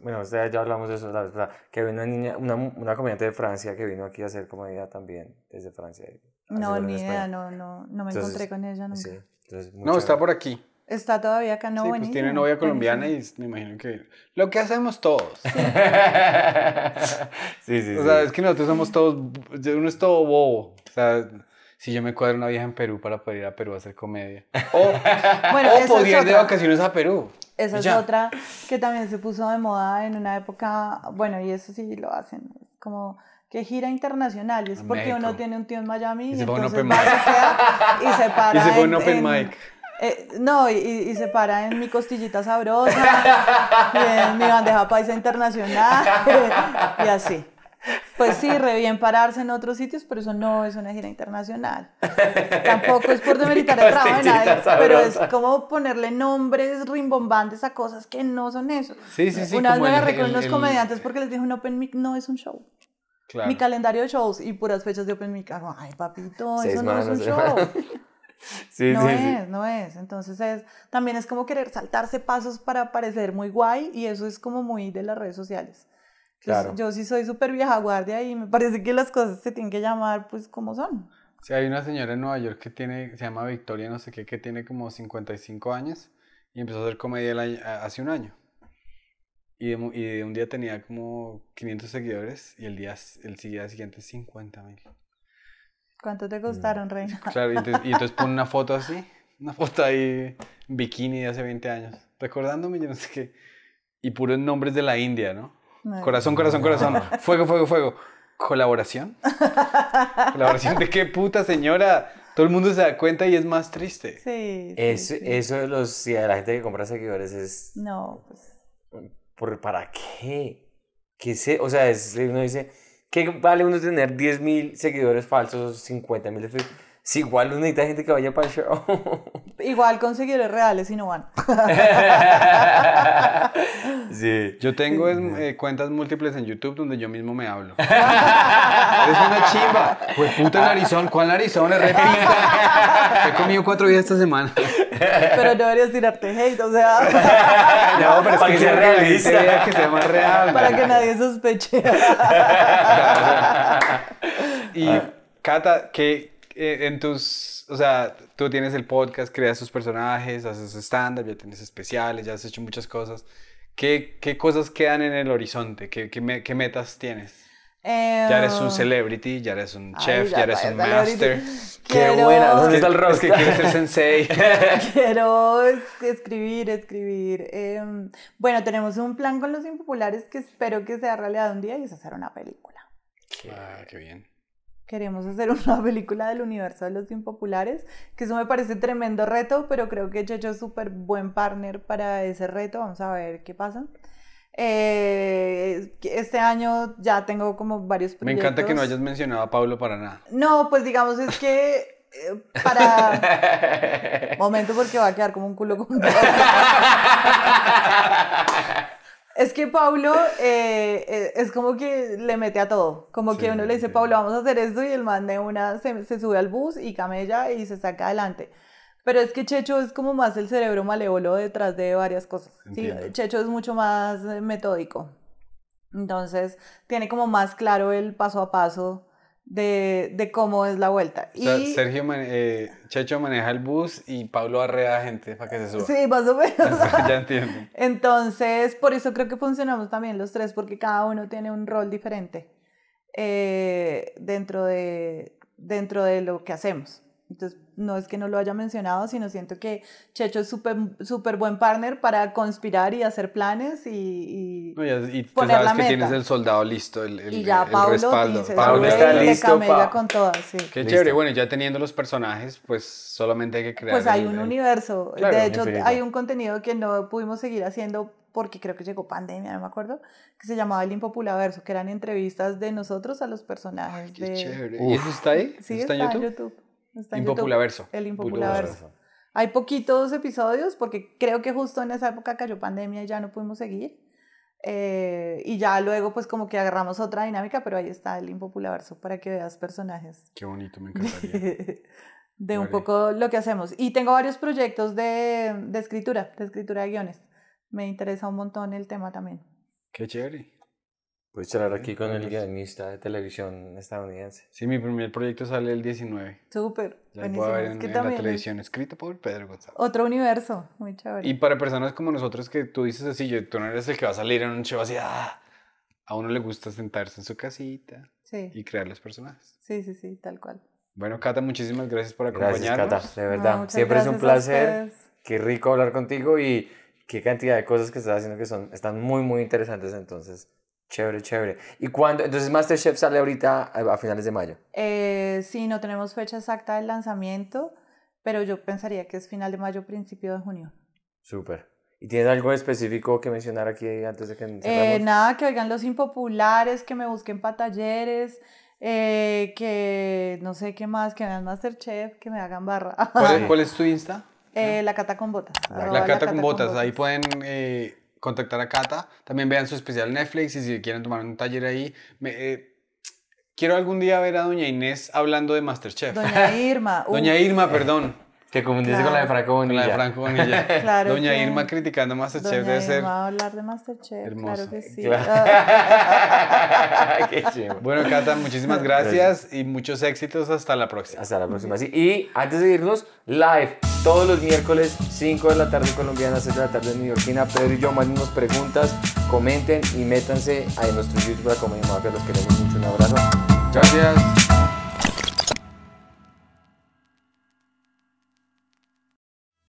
C: bueno, ya hablamos de eso, la vez pasada, que vino una niña, una, una comediante de Francia que vino aquí a hacer comedia también, desde Francia.
B: No, ni idea, no, no, no me
C: Entonces,
B: encontré con ella nunca.
C: Sí, entonces,
A: No, está por aquí.
B: Está todavía acá, no,
A: sí, pues
B: buenísimo,
A: tiene novia colombiana
B: buenísimo.
A: y me imagino que. Lo que hacemos todos.
C: sí, *laughs* sí,
A: O
C: sí.
A: sea, es que nosotros somos todos. Uno es todo bobo. O sea, si yo me cuadro una vieja en Perú para poder ir a Perú a hacer comedia. O,
B: Bueno,
A: o podría ir de vacaciones a Perú.
B: Esa es
A: Ya.
B: otra que también se puso de moda en una época, bueno, y eso sí lo hacen, como que gira internacional, y es
A: A
B: porque uno
A: México.
B: tiene un tío en Miami
A: Y
B: y,
A: se a
B: entonces
A: open
B: va, queda y se para *laughs*
A: Y se fue a
B: en-
A: un open
B: en-
A: mic.
B: Eh, no, y, y se para en mi costillita sabrosa, y en mi bandeja paisa internacional, *laughs* y así. Pues sí, re bien pararse en otros sitios, pero eso no es una gira internacional. Tampoco es por demeritar el trabajo de nadie, pero es como ponerle nombres rimbombantes a cosas que no son eso.
A: Sí, sí, sí.
B: Una vez me agarré con
A: el-
B: comediantes porque les dije un open mic no es un show.
A: Claro.
B: Mi calendario de shows y puras fechas de open mic. Ay, papito,
C: Seis
B: eso no es un show.
C: Sí,
B: no
C: sí, sí.
B: es, no es. Entonces es, también es como querer saltarse pasos para parecer muy guay y eso es como muy de las redes sociales.
C: Claro.
B: Yo sí soy súper vieja guardia y me parece que las cosas se tienen que llamar pues como son.
A: Sí, hay una señora en Nueva York que tiene, se llama Victoria, no sé qué, que tiene como 55 años y empezó a hacer comedia el año- hace un año. Y de, y de un día tenía como 500 seguidores y el día, el día siguiente 50 mil.
B: ¿Cuánto
C: Mm.
B: te costaron, reina?
A: Claro, y entonces, y entonces pone una foto así, una foto ahí en bikini de hace 20 años, recordándome yo no sé qué. Y puros nombres de la India, ¿no?
B: No.
A: Corazón, corazón, corazón. Fuego, fuego, fuego. ¿Colaboración? *laughs* ¿Colaboración de qué puta señora? Todo el mundo se da cuenta y es más triste.
B: Sí. sí,
C: Es-
B: sí.
C: Eso de los, sí, de la gente que compra seguidores es...
B: No, pues.
C: ¿por, ¿Para qué? que se, o sea, es, uno dice, ¿qué vale uno tener 10 mil seguidores falsos, 50 mil de Si igual uno necesita gente que vaya para el show. *laughs*
B: Igual con seguidores reales y no van. *laughs*
C: sí.
A: Yo tengo es, eh, cuentas múltiples en YouTube donde yo mismo me hablo. *laughs* Eres una chimba. Pues puta narizón. ¿Cuál narizón? Es repita. He comido cuatro días esta semana.
B: Pero no deberías tirarte hate, o sea. *laughs*
A: No, pero es
C: Para
A: que
C: que sea realista.
A: Que sea más real.
B: Para que nadie sospeche. *laughs*
A: Y Cata, que eh, en tus, o sea, tú tienes el podcast, creas tus personajes, haces stand-up, ya tienes especiales, ya has hecho muchas cosas. ¿Qué, qué cosas quedan en el horizonte? ¿Qué, qué, me- qué metas tienes? Ya eres un celebrity, ya eres un
B: Em, Ay,
A: chef,
B: ya
A: ya, eres un master. *laughs*
C: Qué
B: Quiero-
C: buena,
A: Es
C: ¿dónde está el roast?
A: que quieres ser sensei. *laughs*
B: Quiero es- escribir, escribir. Em, bueno, tenemos un plan con los impopulares que espero que sea realidad un día y es hacer una película.
A: Ah, qué bien.
B: Queremos hacer *laughs* una película del universo de los impopulares, que eso me parece tremendo reto, pero creo que Checho es súper buen partner para ese reto. Vamos a ver qué pasa. Eh, este año ya tengo como varios
A: Me
B: proyectos.
A: encanta que no hayas mencionado a Pablo para nada.
B: No, pues digamos es que eh, para... *laughs* Momento porque va a quedar como un culo con *laughs* Es que Paulo eh, es como que le mete a todo. Como que uno le dice,
A: sí.
B: Paulo, vamos a hacer esto y el man de una se, se sube al bus y camella y se saca adelante. Pero es que Checho es como más el cerebro malévolo detrás de varias cosas. ¿sí? Checho es mucho más eh, metódico. Entonces tiene como más claro el paso a paso de, de cómo es la vuelta.
A: O sea,
B: y,
A: Sergio, mane- eh, Checho maneja el bus y Pablo arrea a gente para que se suba.
B: Sí, más o menos. *laughs*
A: ya entiendo.
B: Entonces, por eso creo que funcionamos también los tres, porque cada uno tiene un rol diferente eh, dentro, de, dentro de lo que hacemos. Entonces, no es que no lo haya mencionado, sino siento que Checho es súper súper buen partner para conspirar y hacer planes y... y-
A: No, ya- y tú
B: Poner
A: sabes
B: la
A: que
B: meta.
A: tienes el soldado listo, el, el,
B: y ya
A: el
B: Pablo
A: respaldo.
B: dice,
C: Pablo está
B: y
C: listo, pa.
B: con todas, sí.
A: Qué
C: Listo.
A: chévere. Bueno, ya teniendo los personajes, pues solamente hay que crear.
B: Pues hay
A: el-
B: un
A: el-
B: universo.
A: Claro,
B: de hecho,
C: infinito.
B: hay un contenido que no pudimos seguir haciendo porque creo que llegó pandemia, no me acuerdo, que se llamaba El Impopulaverso, que eran entrevistas de nosotros a los personajes
A: Qué
B: de...
A: chévere.
C: Uf.
A: ¿Y eso está ahí?
B: Sí,
A: ¿Eso
B: está, en YouTube. Está en YouTube.
A: Impopulaverso.
B: El
A: Impopulaverso.
B: Hay poquitos episodios porque creo que justo en esa época cayó pandemia y ya no pudimos seguir. Eh, y ya luego pues como que agarramos otra dinámica, pero ahí está el Impopulaverso para que veas personajes
A: Qué bonito, me *laughs* encantaría.
B: de un poco lo que hacemos. Y tengo varios proyectos de, de escritura, de escritura de guiones. Me interesa un montón el tema también.
A: Qué chévere.
C: Puedes charlar aquí con el guionista de televisión estadounidense.
A: Sí, mi primer proyecto sale el 19.
B: Súper. Buenísimo.
A: voy a ver en,
B: que
A: en la televisión, escrito por Pedro González.
B: Otro universo, muy chévere.
A: Y para personas como nosotros que tú dices así, yo- tú no eres el que va a salir en un show así, ah, a uno le gusta sentarse en su casita
B: sí,
A: y crear los personajes.
B: sí, sí, sí, tal cual.
A: Bueno, Cata, muchísimas gracias por
C: Gracias,
A: acompañarnos.
C: Cata. De
B: No,
C: verdad.
B: muchas
C: Siempre es un
B: gracias a
C: placer. Qué rico hablar contigo y qué cantidad de cosas que estás haciendo que son, están muy, muy interesantes. Entonces, chévere, chévere. ¿Y cuándo? Entonces, Masterchef sale ahorita a, finales de mayo.
B: Eh, sí, no tenemos fecha exacta del lanzamiento, pero yo pensaría que es final de mayo, principio de junio.
C: Súper. ¿Y tienes algo específico que mencionar aquí antes de que
B: Eh, nada, que oigan los impopulares, que me busquen para talleres, eh, que no sé qué más, que vean Masterchef, que me hagan barra.
A: ¿Cuál, es *laughs* tu Insta?
B: Eh, la cata con botas.
A: La Cata con Botas. Ahí pueden eh, contactar a Cata. También vean su especial Netflix y si quieren tomar un taller ahí. me- eh, quiero algún día ver a Doña Inés hablando de Masterchef.
B: Doña *laughs* Irma.
A: Doña Irma, perdón.
C: Te confundiste con la de Franco
A: Con la de
C: Bonilla.
A: Franco Bonilla. *laughs*
B: Claro
A: Doña
B: que-
A: Irma criticando Masterchef
B: Doña
A: debe ser.
B: Irma va a hablar de Masterchef,
A: hermoso.
B: claro que sí.
C: Claro.
B: Ah, *laughs*
C: Qué chido.
A: Bueno, Cata, muchísimas gracias y muchos éxitos. Hasta la próxima.
C: Hasta la próxima. Sí. Y antes de irnos, live todos los miércoles, 5 de la tarde colombiana, 6 de la tarde neoyorquina. Pedro y yo mándenos preguntas, comenten y métanse a nuestro YouTube, la Comedia Mafia. Los queremos mucho. Un abrazo.
A: Gracias.